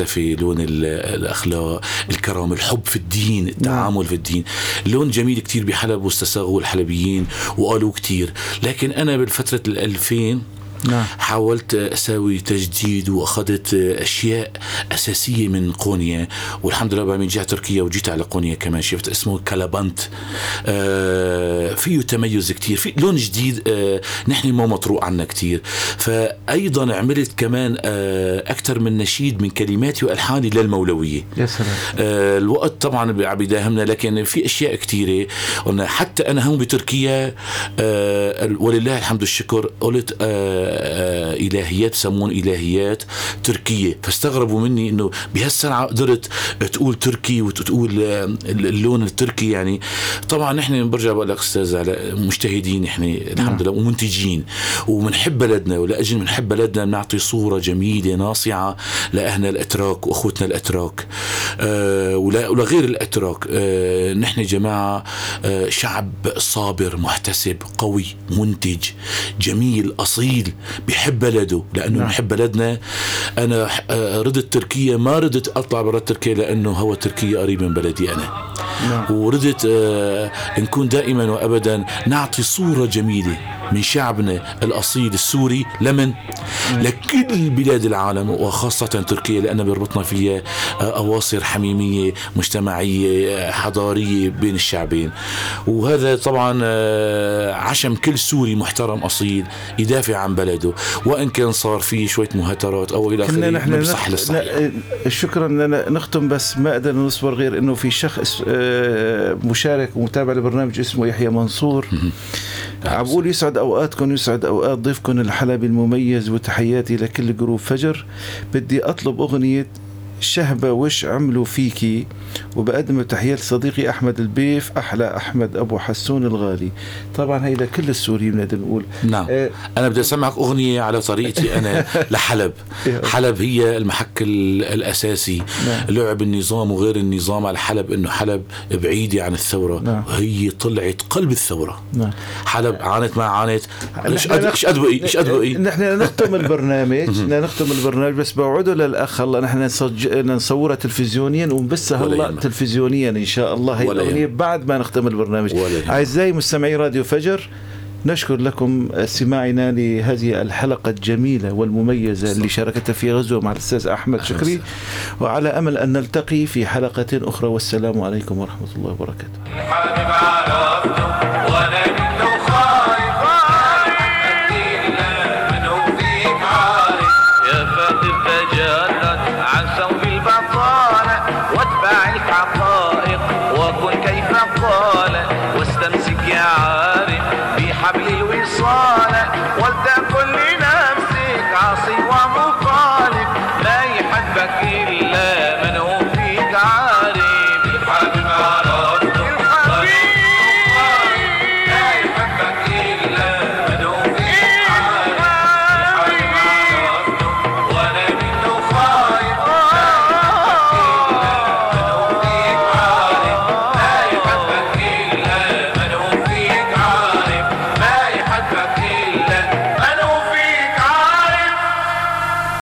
الفلسفي لون ال- الأخلاق الكرم الحب في الدين التعامل في الدين. لون جميل كتير بحلب واستساغوا الحلبيين وقالوا كتير. لكن أنا بالفترة الألفين نعم. حاولت أسوي تجديد وأخذت أشياء أساسية من قونيا والحمد لله بعدين جيت تركيا وجيت على قونيا كمان شفت اسمه كالابانت. آه فيه تميز كتير في لون جديد آه نحن ما مطروق عنا كتير. فايضا عملت كمان آه أكثر من نشيد من كلماتي وألحاني للمولوية. يا سلام. آه، الوقت طبعا عم يداهمنا لكن في أشياء كثيره حتى أنا هون بتركيا آه، ولله الحمد والشكر قلت آه، إلهيات بسمون إلهيات تركية. فاستغربوا مني إنه بهالسرعه قدرت تقول تركي وتقول آه، اللون التركي يعني. طبعا نحن برجع بقول لك أستاذ علاء مجتهدين نحن الحمد لله ومنتجين وبنحب بلدنا. ولاجل بنحب بلدنا بنعطي صورة جميلة ناصعة لأهلنا الأتراك وأخوتنا الأتراك آه، ولا- ولغير الأتراك. آه، نحن جماعة آه، شعب صابر محتسب قوي منتج جميل أصيل. بحب بلده لأنه بنحب بلدنا. أنا آه، ردت تركيا ما ردت أطلع برا تركيا لأنه هو تركيا قريب من بلدي أنا. وردت آه، نكون دائما وابدا نعطي صورة جميلة. من شعبنا الأصيل السوري لمن؟ لكل بلاد العالم وخاصة تركيا لأن بيربطنا فيها آه، أواصر حميمية مجتمعية آه، حضارية بين الشعبين. وهذا طبعا آه، عشم كل سوري محترم أصيل يدافع عن بلده. وإن كان صار فيه شوية مهاترات أو إلى كنا آخره نحن نمسح للصحيح. لا، شكرا لنا نختم بس ما قدرنا نصبر غير إنه في شخص آه، مشارك ومتابع لبرنامج اسمه يحيى منصور. عم بقول يسعد أوقاتكم يسعد أوقات ضيفكم الحلبي المميز وتحياتي لكل جروب فجر. بدي أطلب أغنية شهبة وش عملوا فيكي وبقدم تحيات صديقي أحمد البيف أحلى أحمد أبو حسون الغالي. طبعا هي لكل السوريين بنقدر نقول. نعم. آه، أنا بدي أسمعك أغنية على طريقتي أنا لحلب. حلب هي المحك ال- الأساسي. نعم. لعب النظام وغير النظام على حلب إنه حلب بعيده عن الثورة. نعم. وهي طلعت قلب الثورة. نعم. حلب عانت ما عانت. إيش نخ- إيش قد بقي إيش قد بقي نحن نختم البرنامج. نختم البرنامج بس بوعده للأخ هلا نحن نسج... نصورها تلفزيونيا ونبثها ولا هلا. تلفزيونيا إن شاء الله هي الأغنية. بعد ما نختم البرنامج. أعزائي مستمعي راديو فجر نشكر لكم استماعنا لهذه الحلقة الجميلة والمميزة اللي شاركتها في غزوة مع الأستاذ أحمد شكري وعلى أمل أن نلتقي في حلقة أخرى والسلام عليكم ورحمة الله وبركاته